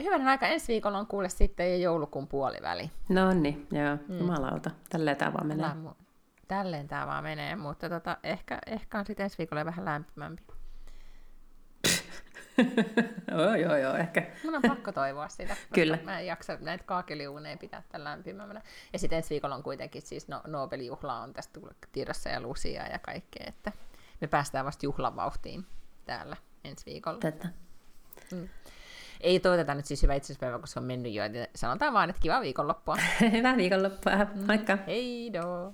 hyvänä aika ensi viikolla on kuule sitten jo joulukuun puoliväli. No niin, joo, mm. jumalauta. Tälleen tämä vaan menee. Tällä, tälleen tämä vaan menee, mutta tota, ehkä, ehkä on sitten ensi viikolla vähän lämpimämpi. joo, joo, joo, ehkä. Mun on pakko toivoa sitä. Kyllä. Mä en jaksa näitä kaakeliuuneja pitää tällä lämpimämänä. Ja sitten ensi viikolla on kuitenkin siis no, Nobel-juhla on tästä tiedossa ja Lucia ja kaikkea, että me päästään vasta juhlavauhtiin täällä ensi viikolla. Tätä. Mm. Ei toivoteta nyt siis hyvää itsepäivää, koska on mennyt jo. Sanotaan vaan, että kiva viikonloppua. Hyvää viikonloppua. Moikka. Hei do.